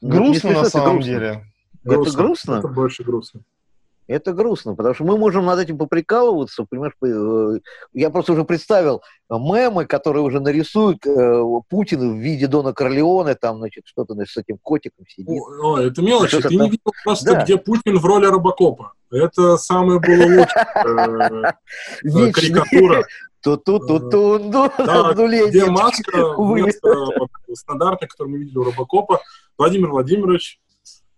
Ну, не грустно смешно, на самом грустно. деле. Это грустно? Это больше грустно. Это грустно, потому что мы можем над этим поприкалываться, понимаешь, по- э, я просто уже представил мемы, которые уже нарисуют э, Путин в виде Дона Корлеоне, там, значит, что-то значит, с этим котиком сидит. О, о, это мелочи. Ты там- не видел просто, Да. где Путин в роли Робокопа. Это самое было лучшее. э. Карикатура. Ту-ту-ту-ту-ду, Да, одуление. где маска вместо стандартной, которую мы видели у Робокопа. Владимир Владимирович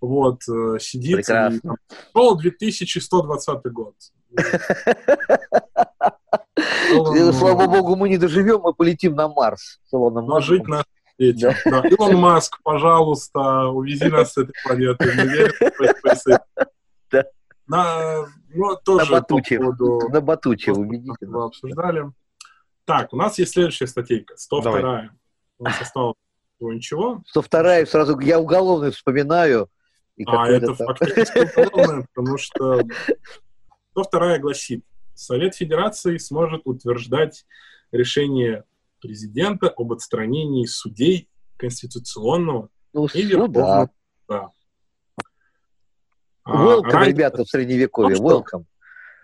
вот, э, сидит. Прекрасно. и там, Шел 2120 год. Э, Слава богу, мы не доживем, мы полетим на Марс. с Илоном Но жить Маском. на детям. Да. Илон Маск, пожалуйста, увези нас с этой планеты. Мы верим в. На, ну, тоже На по Батуче. поводу На Батуче, убедите мы обсуждали. Так, у нас есть следующая статейка, 102 Давай. У нас осталось ничего. 102 сразу я уголовный вспоминаю. И А это фактически уголовное, потому что 102 гласит, Совет Федерации сможет утверждать решение президента об отстранении судей Конституционного Ну, и. Верховного суда. А, Welcome, раньше- ребята, в Средневековье. Ну? Welcome.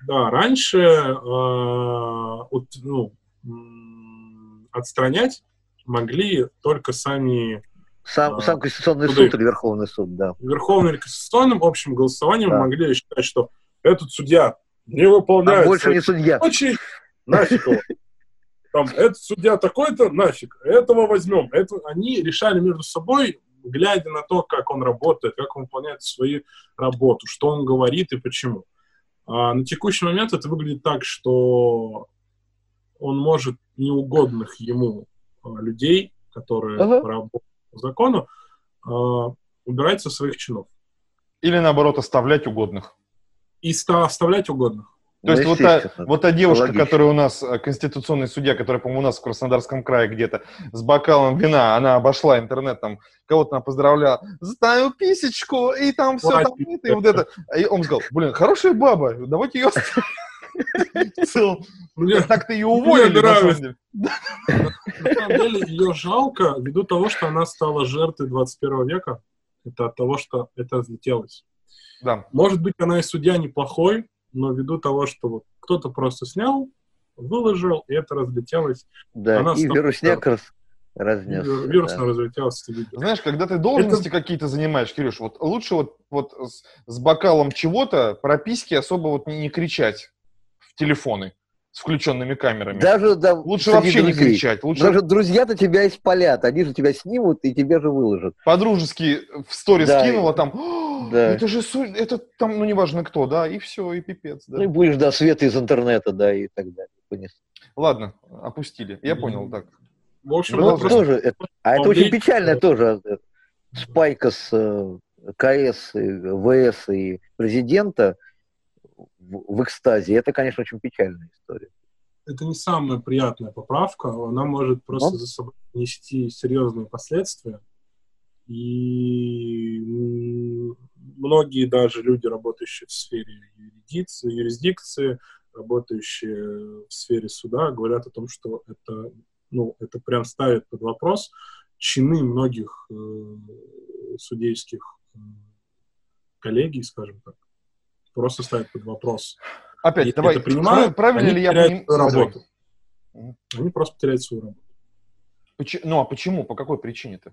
Да, раньше э, ут- ну, м, отстранять могли только сами Сам, А, сам Конституционный суд или Верховный суд, да. Верховным или Конституционным общим голосованием Да. могли считать, что этот судья не А выполняет больше свои не судья. Очень нафиг его. Там, этот судья такой-то, нафиг, этого возьмем. Это, они решали между собой, глядя на то, как он работает, как он выполняет свою работу, что он говорит и почему. А на текущий момент это выглядит так, что он может неугодных ему а, людей, которые Ага. работают закону, а, убирать со своих чинов. Или наоборот оставлять угодных. И ста- оставлять угодных. То есть Ну, вот та, вот та девушка, Логично. которая у нас, э, конституционный судья, которая, по-моему, у нас в Краснодарском крае где-то с бокалом вина, она обошла интернет, там, кого-то она поздравляла, ставил писечку, и там все там, и вот это. И он сказал, блин, хорошая баба, давайте ее оставим. Мне, так-то ее уволили, на самом деле. на самом деле, ее жалко ввиду того, что она стала жертвой 21 века. Это от того, что это разлетелось. Да. Может быть, она и судья неплохой, но ввиду того, что вот кто-то просто снял, выложил, и это разлетелось. Да, Она и вирусняк раз, разнес. Вирусно разлетелось. это видео. Знаешь, когда ты должности какие-то занимаешь, Кирюш, вот лучше вот, вот с, с бокалом чего-то про письки особо вот не, не кричать телефоны с включенными камерами. Даже да, Лучше вообще не друзей. кричать. Лучше Даже друзья-то тебя испалят, они же тебя снимут и тебя же выложат. по-дружески в сторис Да, кинула и- там, «О, да. это же, су- это там, ну, неважно кто, да, и все, и пипец, да. Ну и будешь, да, света из интернета, да, и так далее. Понес. Ладно, опустили. Я понял, так. В общем, Ну, это тоже, это- а это очень печально э, тоже. э, Спайка с э, КС, и ВС и президента в, экстазе. Это, конечно, очень печальная история. это не самая приятная поправка, она может просто Ну. за собой нести серьезные последствия. И многие даже люди, работающие в сфере юрисдикции, юрисдикции, работающие в сфере суда, говорят о том, что это, ну, это прям ставит под вопрос чины многих э, судейских э, коллегий, скажем так. Просто ставит под вопрос. Опять, Если давай, это принимают, правильно они ли я понимаю? свою работу. Они просто теряют свою работу. Ну, а почему? По какой причине-то?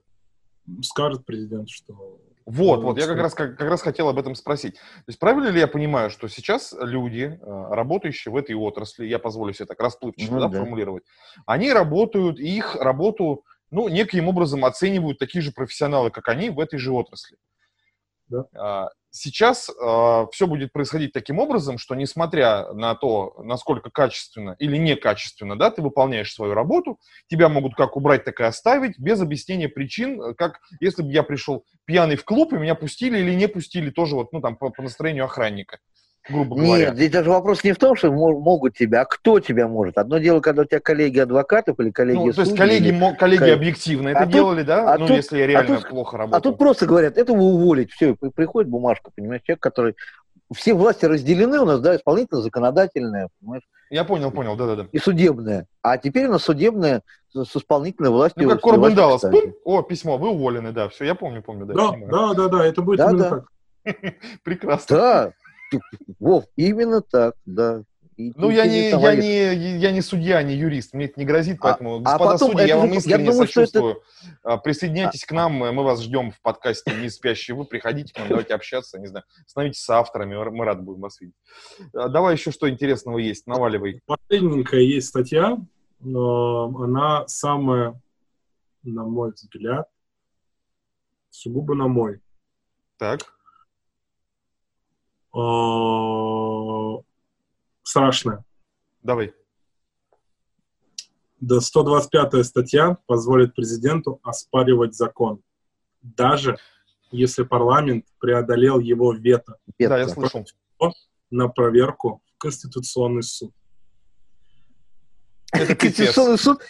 скажет президент, что... Вот, вот, я как раз, как, как раз хотел об этом спросить. То есть правильно ли я понимаю, что сейчас люди, э, работающие в этой отрасли, я позволю себе так расплывчато Ну да, да. формулировать, они работают, и их работу, ну, неким образом оценивают такие же профессионалы, как они, в этой же отрасли. Да. А, Сейчас все будет происходить таким образом, что несмотря на то, насколько качественно или некачественно да, ты выполняешь свою работу, тебя могут как убрать, так и оставить, без объяснения причин, э, как если бы я пришел пьяный в клуб, и меня пустили или не пустили тоже вот, ну, там, по, по настроению охранника, грубо говоря. Нет, здесь даже вопрос не в том, что мо- могут тебя, а кто тебя может. Одно дело, когда у тебя коллеги адвокатов или коллеги Ну, то есть судей, коллеги, или- коллеги коллеги. объективно это А тут- делали, да? а ну, тут- если я реально тут- плохо А работал. тут просто говорят, этого уволить. Все, приходит бумажка, понимаешь, человек, который... Все власти разделены у нас, да, исполнительная, законодательная, понимаешь, Я понял, понял, да-да-да. и судебная. А теперь у нас судебная с исполнительной властью. Ну, как Корбен Даллас, о, письмо, вы уволены, да, все, я помню, помню, да, Да, да, да, да, это будет Да, именно да. так. прекрасно. Да, Вов, именно так, да. И Ну, ты- я не, я, не, я не судья, не юрист, мне это не грозит, А- поэтому, а господа потом судьи, я вам же- я искренне думаю, что это- сочувствую. А, Присоединяйтесь к нам, мы вас ждем в подкасте «Не спящие вы», приходите к нам, давайте общаться, не знаю, становитесь соавторами, мы рады будем вас видеть. А, Давай еще что интересного есть, наваливай. Последненькая есть статья, но она самая, на мой взгляд, сугубо на мой, Так, э, страшная. давай. Да 125 статья позволит президенту оспаривать закон, даже если парламент преодолел его вето Петка. Да, я слышал. на проверку в Конституционный суд. Это. Конституционный суд,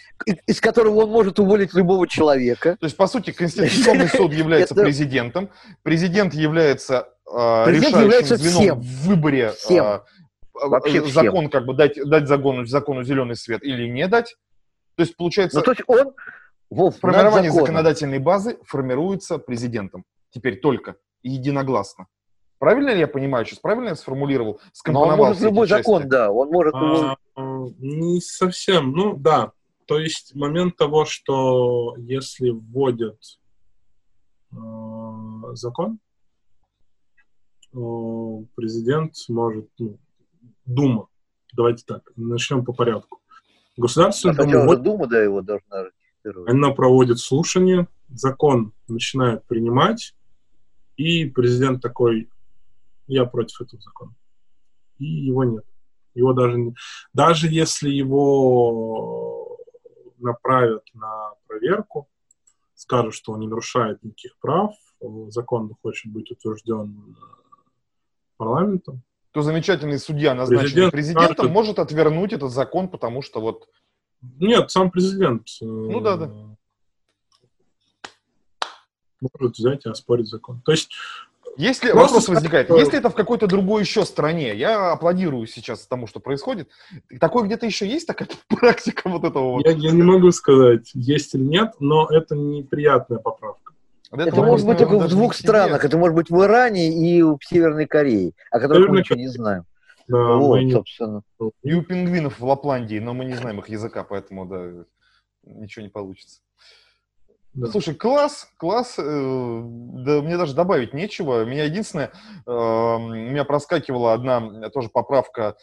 из которого он может уволить любого человека. То есть, по сути, Конституционный суд является президентом, президент является э, Президент решающим является звеном всем. в выборе Всем. э, э, Вообще всем. закон, как бы дать, дать закону, закону зеленый свет или не дать. То есть, получается, Ну, то есть он, Вов, формирование законодательной базы формируется президентом. Теперь только единогласно. Правильно ли я понимаю сейчас? Правильно я сформулировал? Но он может любой части? закон, да, он может его- А, не совсем, ну да. То есть момент того, что если вводят э, закон, э, президент может, ну, Дума, давайте так, начнем по порядку. Государственная Дума Хотя уже вводит, Дума, да, его должна ратифицировать. она проводит слушание, закон начинает принимать, и президент такой, я против этого закона. И его нет. Его даже, даже если его направят на проверку, скажут, что он не нарушает никаких прав, закон хочет быть утвержден э, парламентом, То замечательный судья, назначенный Президент президентом, скажет- может отвернуть этот закон, потому что вот Нет, сам президент. Ну да, да. Может взять и оспорить закон. То есть Если Просто вопрос возникает, э, если это в какой-то другой еще стране, я аплодирую сейчас тому, что происходит. Такое где-то еще есть такая практика вот этого вот? Я, я не могу сказать, есть или нет, но это неприятная поправка. Это этого может быть только в двух странах. Это может быть в Иране и в Северной Корее, о которых мы Северной ничего не знаем. Да, вот, мы не- собственно. И у пингвинов в Лапландии, но мы не знаем их языка, поэтому, да, ничего не получится. Да. Слушай, класс, класс. э, да мне даже добавить нечего. Меня единственное, э, у меня проскакивала одна тоже поправка.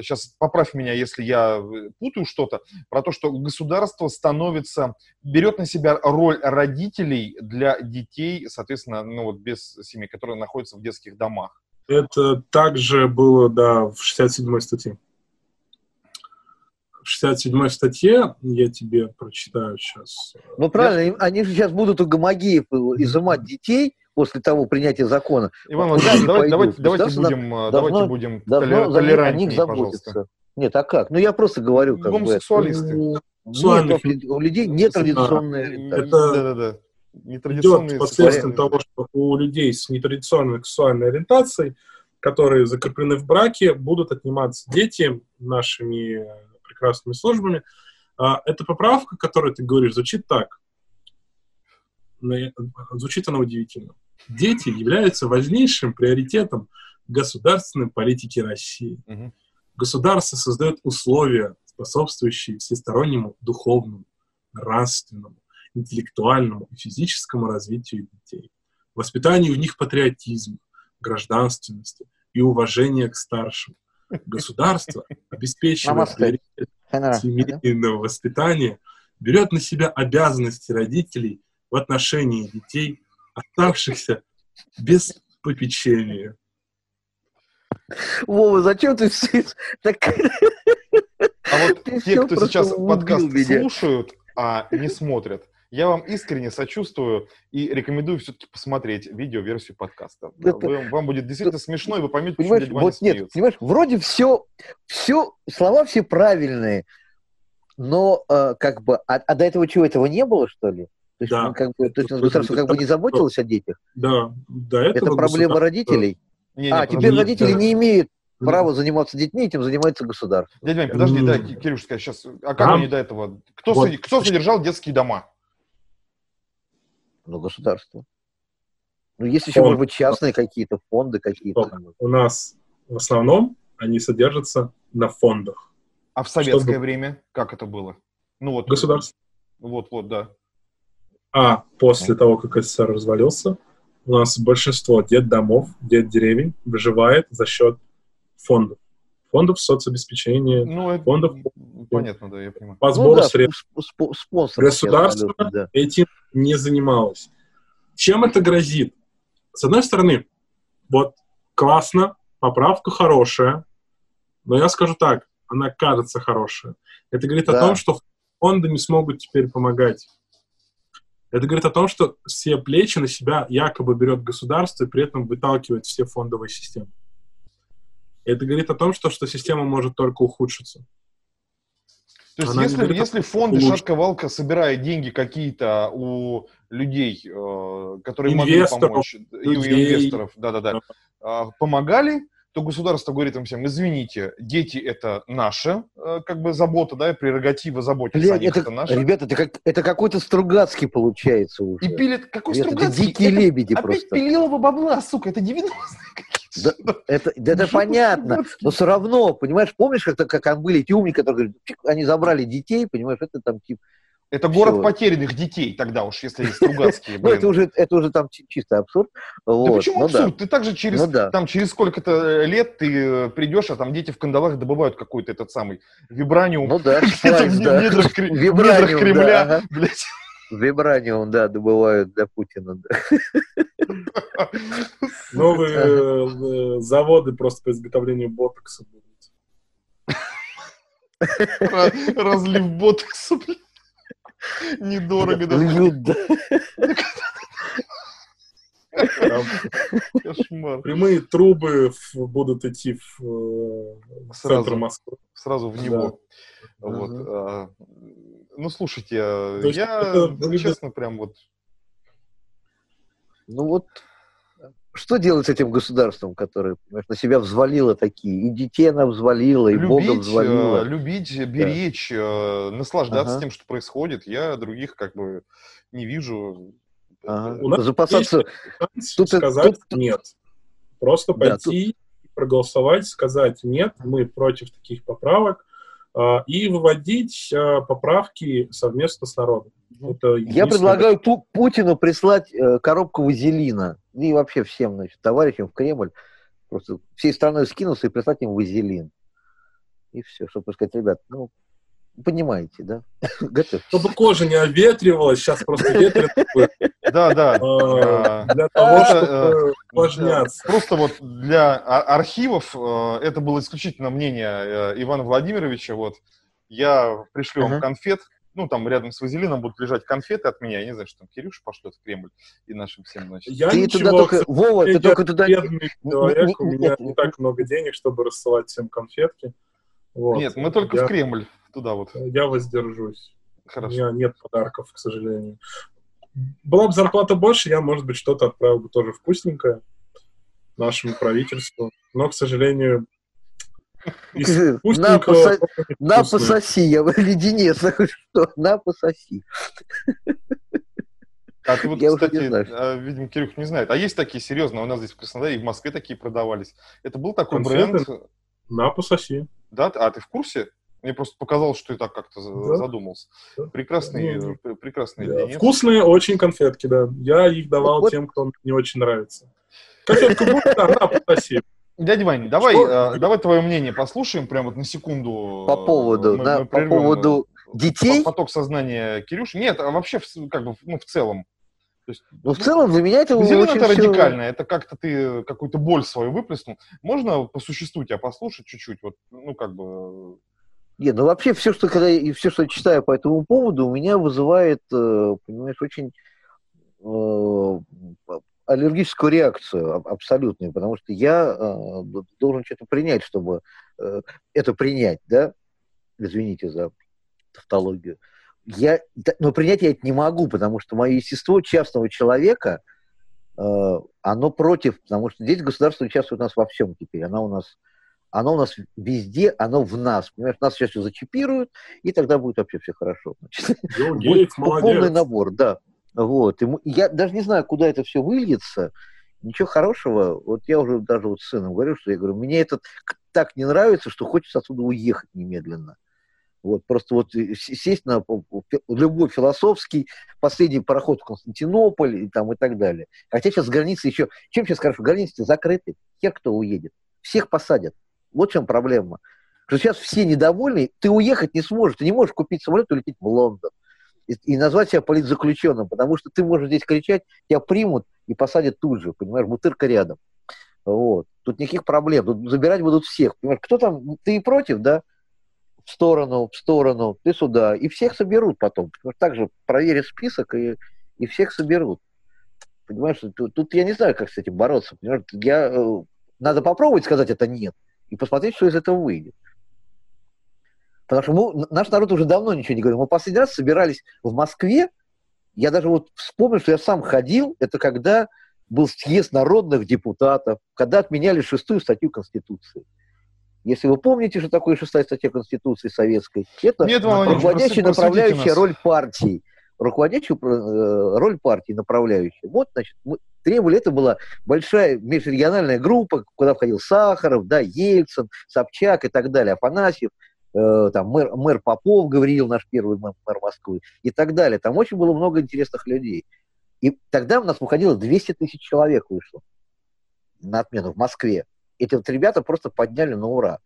Сейчас поправь меня, если я э, путаю что-то, про то, что государство становится, берет на себя роль родителей для детей, соответственно, ну вот без семьи, которые находятся в детских домах. Это также было, да, в 67-й статье. В 67-й статье, я тебе прочитаю сейчас. Ну правильно, им- они же сейчас будут у гомогеев изымать детей после того принятия закона. Иван Владимирович, давайте, давайте Государство будем, должно- давайте будем Должно толерантнее, них пожалуйста. Нет, а как? Ну я просто говорю, как бы. Гомосексуалисты. Нет, Сексуальных у людей нетрадиционная ориентация. Это Да-да-да. идет Нетрадиционные последствием сексуальные- того, что у людей с нетрадиционной сексуальной ориентацией, которые закреплены в браке, будут отниматься дети нашими прекрасными службами. А, Эта поправка, которую ты говоришь, звучит так. На- Звучит она удивительно. Дети являются важнейшим приоритетом государственной политики России. Мгм. Государство создает условия, способствующие всестороннему духовному, нравственному, интеллектуальному и физическому развитию детей, воспитанию в них патриотизма, гражданственности и уважения к старшим. Государство, обеспечивая приоритет семейного воспитания, берет на себя обязанности родителей в отношении детей, оставшихся без попечения. Вова, зачем ты все- так- А вот Ты те, кто сейчас подкаст меня. слушают, а не смотрят, я вам искренне сочувствую и рекомендую все-таки посмотреть видео-версию подкаста. Это- Вы- вам будет действительно смешно, и вы поймете, почему Понимаешь, дядя Ваня вот нет, смеется. понимаешь, вроде все, все, слова все правильные, но э, как бы, а, а до этого чего, этого не было, что ли? То есть, Да. как бы, то есть государство как бы не заботилось о детях? Да, до этого Это проблема родителей? Не, не, А, подожди. теперь нет, родители да. не имеют Ну, права заниматься детьми, этим занимается государство. Дядя Вань, подожди, да, Ки- Кирюш, скажи сейчас, а как Там- они до этого? Кто, Вот. содержал детские дома? Ну, государство. Ну, есть еще, Фонд. может быть, частные какие-то фонды какие-то. У нас в основном они содержатся на фондах. А в советское Чтобы- время как это было? Ну вот. Государство. Вот, вот, да. А после того, как СССР развалился, у нас большинство детдомов, детдеревень выживает за счет фондов. Фондов соцобеспечения, Ну, это Фондов. понятно, да, я понимаю. по Ну, сбору да, средств сп- Государство абсолютно, да. этим не занималось. Чем это грозит? С одной стороны, вот классно, поправка хорошая, но я скажу так, она кажется хорошая. Это говорит о Да. том, что фонды не смогут теперь помогать. Это говорит о том, что все плечи на себя якобы берет государство и при этом выталкивает все фондовые системы. Это говорит о том, что, что система может только ухудшиться. То есть, Она если, если фонды лучше. «Шатка-валка» собирает деньги какие-то у людей, э, которые Инвесторов, могли помочь, и у людей. инвесторов, да-да-да, а, помогали, то государство говорит им всем, извините, дети — это наша э, как бы забота, да, прерогатива заботиться о Блядь, них, это, это наша. ребята, это, как, это какой-то Стругацкий получается уже. И пилит, какой Ребята, это Стругацкий? дикие Это лебеди Опять просто. пилилова бабла, сука, это 90-е Да, это, да это Жопа понятно, Стругацкий. но все равно, понимаешь, помнишь, как, как были эти умники, которые говорят, они забрали детей, понимаешь, это там типа, Это город потерянных детей тогда уж, если Стругацкие, ну это уже, это уже там чи- чисто абсурд. Да Вот, почему ну да. абсурд? Ты также через, Ну да. там, через сколько-то лет ты э, придешь, а там дети в кандалах добывают какой-то этот самый вибраниум. Ну да, в да. недрах, да, Кремля, блядь. Вибраниум, да, добывают для Путина. да. Новые заводы просто по изготовлению ботокса будут. Ра- Разлив ботокса. Недорого, да. Льют, да. Там Кошмар. прямые трубы в- будут идти в, э, в Сразу. центр Москвы. Сразу в него. Да. Вот. А, Ну, слушайте, а, То есть я, это честно, прям вот... Ну вот, что делать с этим государством, которое понимаешь, на себя взвалило такие, и детей она взвалила, и Бога Любить, взвалила. э, любить, беречь, э, наслаждаться Ага. тем, что происходит. Я других как бы не вижу. Ага. У нас Запасаться... есть Тут- сказать тут- нет. Просто Да, пойти, проголосовать, сказать нет, мы против таких поправок, а, и выводить а, поправки совместно с народом. Это Я предлагаю Пу- Путину прислать э, коробку вазелина, и вообще всем, значит, товарищам в Кремль, просто всей страной скинуться и прислать им вазелин. И все, чтобы сказать, ребят, ну, понимаете, да? Готовьтесь. Чтобы кожа не оветривалась, сейчас просто ветрит Да, да. а, А, для того, чтобы увлажняться. Просто вот для а- архивов э, это было исключительно мнение э, Ивана Владимировича. Вот я пришлю вам конфет. Ну, там рядом с вазелином будут лежать конфеты от меня. Я не знаю, что там Кирюша пошлет в Кремль и нашим всем, значит. Я Ты ничего, туда только, Вова, ты только туда... бедный человек, у не- меня не так много денег, чтобы рассылать всем конфетки. Вот. Нет, мы только я, в Кремль. Туда вот. Я воздержусь. У Хорошо. меня нет подарков, к сожалению. Была бы зарплата больше, я, может быть, что-то отправил бы тоже вкусненькое нашему правительству. Но, к сожалению, из На, не на пососи, я леденец, что, на пососи. А ты вот, Я кстати, знаю. а, видимо, Кирюх не знает. А есть такие серьезно, у нас здесь в Краснодаре и в Москве такие продавались. Это был такой Конфеты? бренд, На пососи. да? А ты в курсе? Мне просто показалось, что ты так как-то Да. задумался. Да. Прекрасный, Не, не. э, пр- прекрасный Да. леденец. Вкусные очень конфетки, да. Я их давал Вот- тем, кто не очень нравится. Конфетку будет, да, на пососи. Дядя Вань, давай, э, давай твое мнение послушаем прямо вот на секунду. По поводу, э, мы- да, мы по поводу э, детей? Поток сознания Кирюш. Нет, а вообще, как бы, ну, в целом. То есть, Ну, в целом, для меня это Зелено очень это всё- радикально, это как-то ты какую-то боль свою выплеснул. Можно по существу тебя послушать чуть-чуть? Вот, ну, как бы... Нет, ну вообще все, что когда и все, что я читаю по этому поводу, у меня вызывает, э, понимаешь, очень э, аллергическую реакцию аб- абсолютную, потому что я э, должен что-то принять, чтобы это принять, да? Извините за тавтологию. Я, но принять я это не могу, потому что мое естество частного человека, оно против, потому что здесь государство участвует у нас во всем теперь, оно у нас оно у нас везде, оно в нас. Понимаешь, нас сейчас все зачипируют, и тогда будет вообще все хорошо. Значит, будет полный набор, да. Вот. И я даже не знаю, куда это все выльется. Ничего хорошего. Вот я уже даже вот с сыном говорю, что я говорю, мне это так не нравится, что хочется отсюда уехать немедленно. Вот, просто вот э, сесть на любой философский, последний пароход в Константинополь и, там, и так далее. Хотя сейчас границы еще... Чем сейчас хорошо? Границы закрыты. Хер кто уедет. Всех посадят. Вот в чем проблема. Что сейчас все недовольны, ты уехать не сможешь. Ты не можешь купить самолет и улететь в Лондон. И, и назвать себя политзаключенным, потому что ты можешь здесь кричать, тебя примут и посадят тут же, понимаешь, бутырка рядом. Вот. Тут никаких проблем. Тут забирать будут всех. Понимаешь, кто там, ты и против, да? В сторону, в сторону, ты сюда. И всех соберут потом. Потому что также проверят список и, и всех соберут. Понимаешь, тут, тут я не знаю, как с этим бороться. Понимаешь, я, э, надо попробовать сказать это нет и посмотреть, что из этого выйдет. Потому что мы, наш народ уже давно ничего не говорит. Мы последний раз собирались в Москве. Я даже вот вспомнил, что я сам ходил. Это когда был съезд народных депутатов, когда отменяли шестую статью Конституции. Если вы помните, что такое шестая статья Конституции советской, это Нет, руководящая, направляющая роль партии. Руководящую э, роль партии, направляющая. Вот, значит, мы требовали, это была большая межрегиональная группа, куда входил Сахаров, да, Ельцин, Собчак и так далее, Афанасьев, э, там мэр, мэр Попов говорил, наш первый мэр, мэр Москвы, и так далее. Там очень было много интересных людей. И тогда у нас выходило 200 тысяч человек вышло на отмену в Москве. Эти вот ребята просто подняли на ура.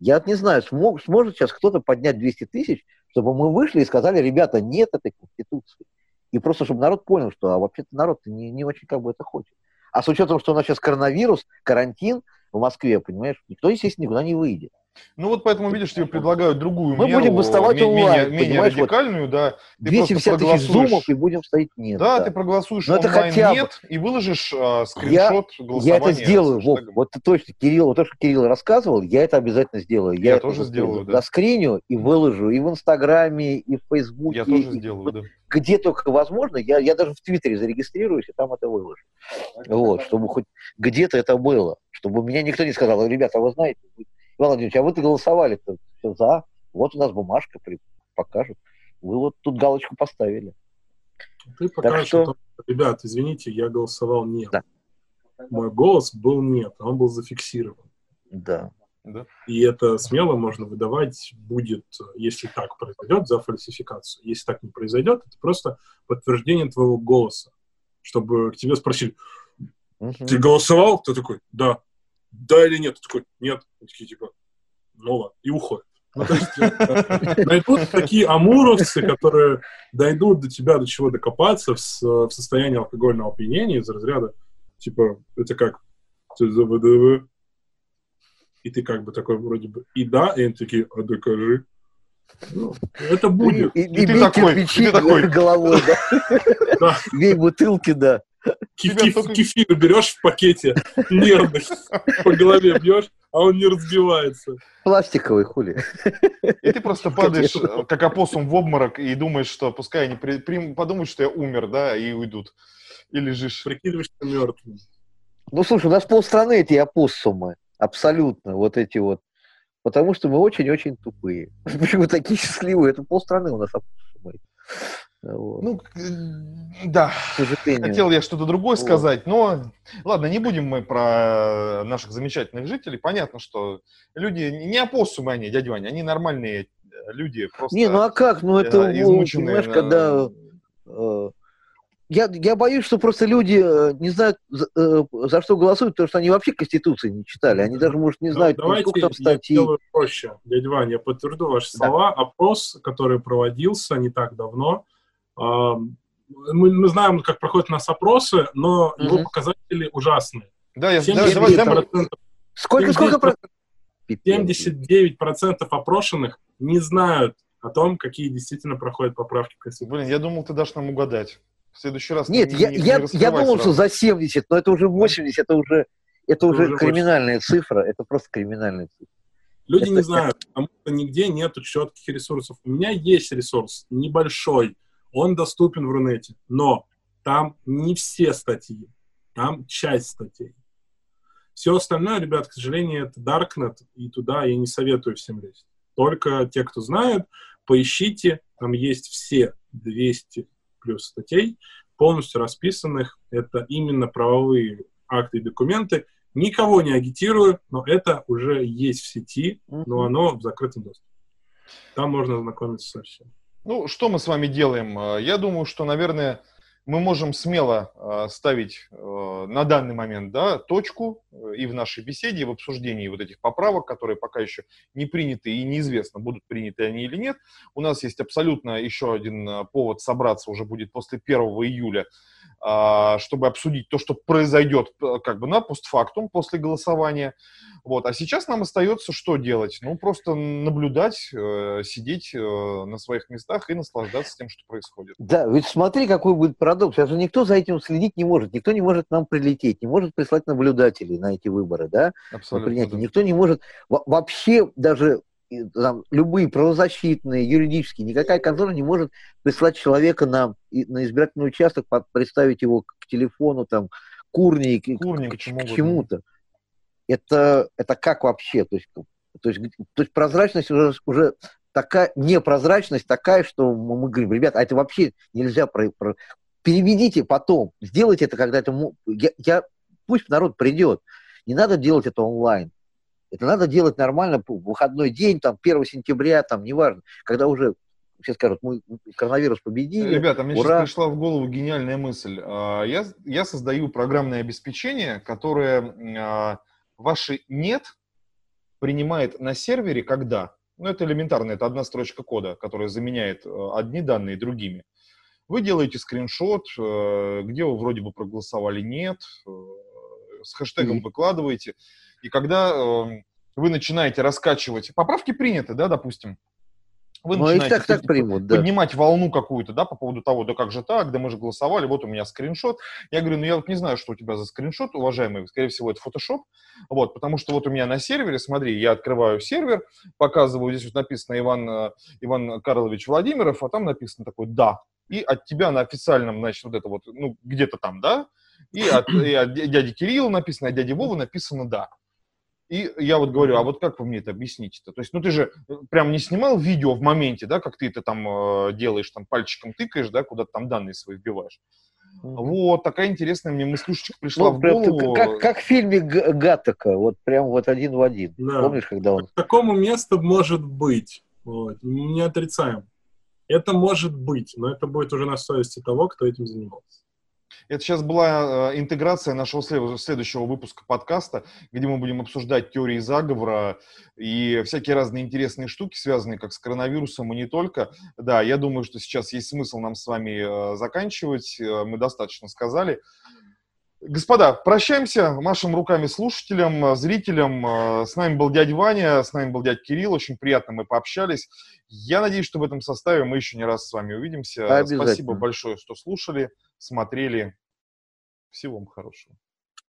Я вот не знаю, смог, сможет сейчас кто-то поднять 200 тысяч, чтобы мы вышли и сказали, ребята, нет этой конституции. И просто, чтобы народ понял, что а вообще-то народ не, не очень как бы это хочет. А с учетом, что у нас сейчас коронавирус, карантин в Москве, понимаешь, никто, естественно, никуда не выйдет. Ну вот поэтому, видишь, тебе предлагают другую Мы меру, будем бастовать ме- онлайн, менее, менее понимаешь, вот радикальную, да. Ты 250 просто тысяч зумов и будем стоять нет. Да, да. ты проголосуешь это онлайн хотя бы. нет и выложишь а, скриншот Я голосования. это сделаю, Вов. Вот ты точно, Кирилл, вот то, что Кирилл рассказывал, я это обязательно сделаю. Я это тоже вот сделаю, да. Заскриню и выложу и в Инстаграме, и в Фейсбуке. Я тоже и сделаю, вот да. Где только возможно, я, я даже в Твиттере зарегистрируюсь и там это выложу. Вот, чтобы хоть где-то это было. Чтобы меня никто не сказал, ребята, а вы знаете, вы- Иван Владимирович, а вы-то голосовали-то всё за. Вот у нас бумажка при- покажет. Вы вот тут галочку поставили. Ты покажешь, что- том, что, ребят, извините, я голосовал нет. Да. Мой голос был нет, он был зафиксирован. Да. И это смело можно выдавать будет, если так произойдет, за фальсификацию. Если так не произойдет, это просто подтверждение твоего голоса. Чтобы к тебе спросили, ты голосовал? Ты такой, да. Да или нет? Ты такой, нет. Они такие, типа, ну ладно, и уходят. Ну, то есть, найдут такие амуровцы, которые дойдут до тебя, до чего докопаться в, в состоянии алкогольного опьянения из разряда, типа, это как, «Что за ВДВ?» И ты как бы такой вроде бы, и да, и они такие, а докажи. Ну, это будет. И, И ты бей такой, кирпичи и ты такой. головой. Да. Бей бутылки, да. Кефир берешь в пакете, нервный, по голове бьешь, а он не разбивается. Пластиковый хули. И ты просто падаешь, э, как опоссум в обморок, и думаешь, что пускай они при- подумают, что я умер, да, и уйдут. И лежишь. Прикидываешься мертвым. Ну, слушай, у нас полстраны эти опоссумы. Абсолютно. Вот эти вот. Потому что мы очень-очень тупые. Почему такие счастливые? Это полстраны у нас опоссумы. Вот. Ну, э, да. Хотел я что-то другое Вот. сказать, но ладно, не будем мы про наших замечательных жителей. Понятно, что люди не опоссумы они, дядя Ваня, они нормальные э, люди. Просто, Не, ну а как? Ну это, ну, измученные, понимаешь, э, когда... э, Я, я боюсь, что просто люди не знают, за, э, за что голосуют, потому что они вообще Конституции не читали. Они даже, может, не знают, Давайте сколько там я статей. сделаю проще. Дядя Ваня, я подтвержду ваши Да. слова. Опрос, который проводился не так давно, мы, мы знаем, как проходят у нас опросы, но его Мгм. показатели ужасные. Да, я, да, 79%, давай, давай, Сколько, сколько? про- Пипец. 79% опрошенных не знают о том, какие действительно проходят поправки в Конституцию. Блин, я думал, ты дашь нам угадать. В следующий раз Нет, не- я, не- я, не я думал, что сразу. за 70, но это уже 80, это уже, это уже уже криминальная цифра, это просто криминальная цифра. Люди Это- не знают, потому что нигде нету четких ресурсов. У меня есть ресурс, небольшой, он доступен в Рунете, но там не все статьи, там часть статей. Все остальное, ребят, к сожалению, это Darknet, и туда я не советую всем лезть. Только те, кто знают, поищите, там есть все 200 плюс статей, полностью расписанных. Это именно правовые акты и документы. Никого не агитирую, но это уже есть в сети, но оно в закрытом доступе. Там можно ознакомиться со всем. Ну, что мы с вами делаем? Э, Я думаю, что, наверное, мы можем смело э, ставить э, на данный момент да, точку э, и в нашей беседе, и в обсуждении вот этих поправок, которые пока еще не приняты и неизвестно, будут приняты они или нет. У нас есть абсолютно еще один э, повод собраться уже будет после 1 июля, а, чтобы обсудить то, что произойдет как бы на постфактум после голосования. Вот. А сейчас нам остается что делать? Ну, просто наблюдать, сидеть на своих местах и наслаждаться тем, что происходит. Да, ведь смотри, какой будет парадокс. Сейчас же никто за этим следить не может. Никто не может нам прилететь, не может прислать наблюдателей на эти выборы, да, на Абсолютно. принятие. да. Никто не может во- вообще даже и, там, любые правозащитные, юридические, никакая контора не может прислать человека на, на избирательный участок, представить его к телефону, там, к урне, к, К к- чему-то. Это, это как вообще? То есть, то есть, то есть прозрачность уже, уже такая, непрозрачность такая, что мы, говорим, ребята, а это вообще нельзя про, про- переведите потом, сделайте это, когда это... Я, я- пусть народ придет, не надо делать это онлайн. Это надо делать нормально, в выходной день, там, 1 сентября, там, неважно, когда уже все скажут, мы коронавирус победили. Ребята, мне Ура. сейчас пришла в голову гениальная мысль. А, Я, я создаю программное обеспечение, которое а, ваши «нет» принимает на сервере когда? Ну, это элементарно, это одна строчка кода, которая заменяет э, одни данные другими. Вы делаете скриншот, э, где вы вроде бы проголосовали «нет», э, с хэштегом Мгм. выкладываете, и когда э, вы начинаете раскачивать, поправки приняты, да, допустим, вы Ну, их начинаете так, так примут, да. поднимать волну какую-то, да, по поводу того, да как же так, да мы же голосовали, вот у меня скриншот. Я говорю, ну я вот не знаю, что у тебя за скриншот, уважаемый, скорее всего, это фотошоп, вот, потому что вот у меня на сервере, смотри, я открываю сервер, показываю, здесь вот написано Иван, э, Иван Карлович Владимиров, а там написано такой «да», и от тебя на официальном, значит, вот это вот, ну, где-то там «да», и от, и от дяди Кирилла написано, от дяди Вовы написано «да». И я вот говорю, а вот как вы мне это объясните-то? То есть, ну ты же э, прям не снимал видео в моменте, да, как ты это там э, делаешь, там пальчиком тыкаешь, да, куда-то там данные свои вбиваешь. Вот, такая интересная мне мыслушечка пришла Ну, в голову. как, как в фильме Г- Гаттека, вот прям вот один в один. Да. Помнишь, когда он... К такому месту может быть. Вот. Не отрицаем. Это может быть, но это будет уже на совести того, кто этим занимался. Это сейчас была э, интеграция нашего след- следующего выпуска подкаста, где мы будем обсуждать теории заговора и всякие разные интересные штуки, связанные как с коронавирусом и не только. Да, я думаю, что сейчас есть смысл нам с вами э, заканчивать. Э, Мы достаточно сказали. Господа, прощаемся, машем руками слушателям, э, зрителям. Э, С нами был дядя Ваня, с нами был дядя Кирилл. Очень приятно мы пообщались. Я надеюсь, что в этом составе мы еще не раз с вами увидимся. Спасибо большое, что слушали, смотрели. Всего вам хорошего.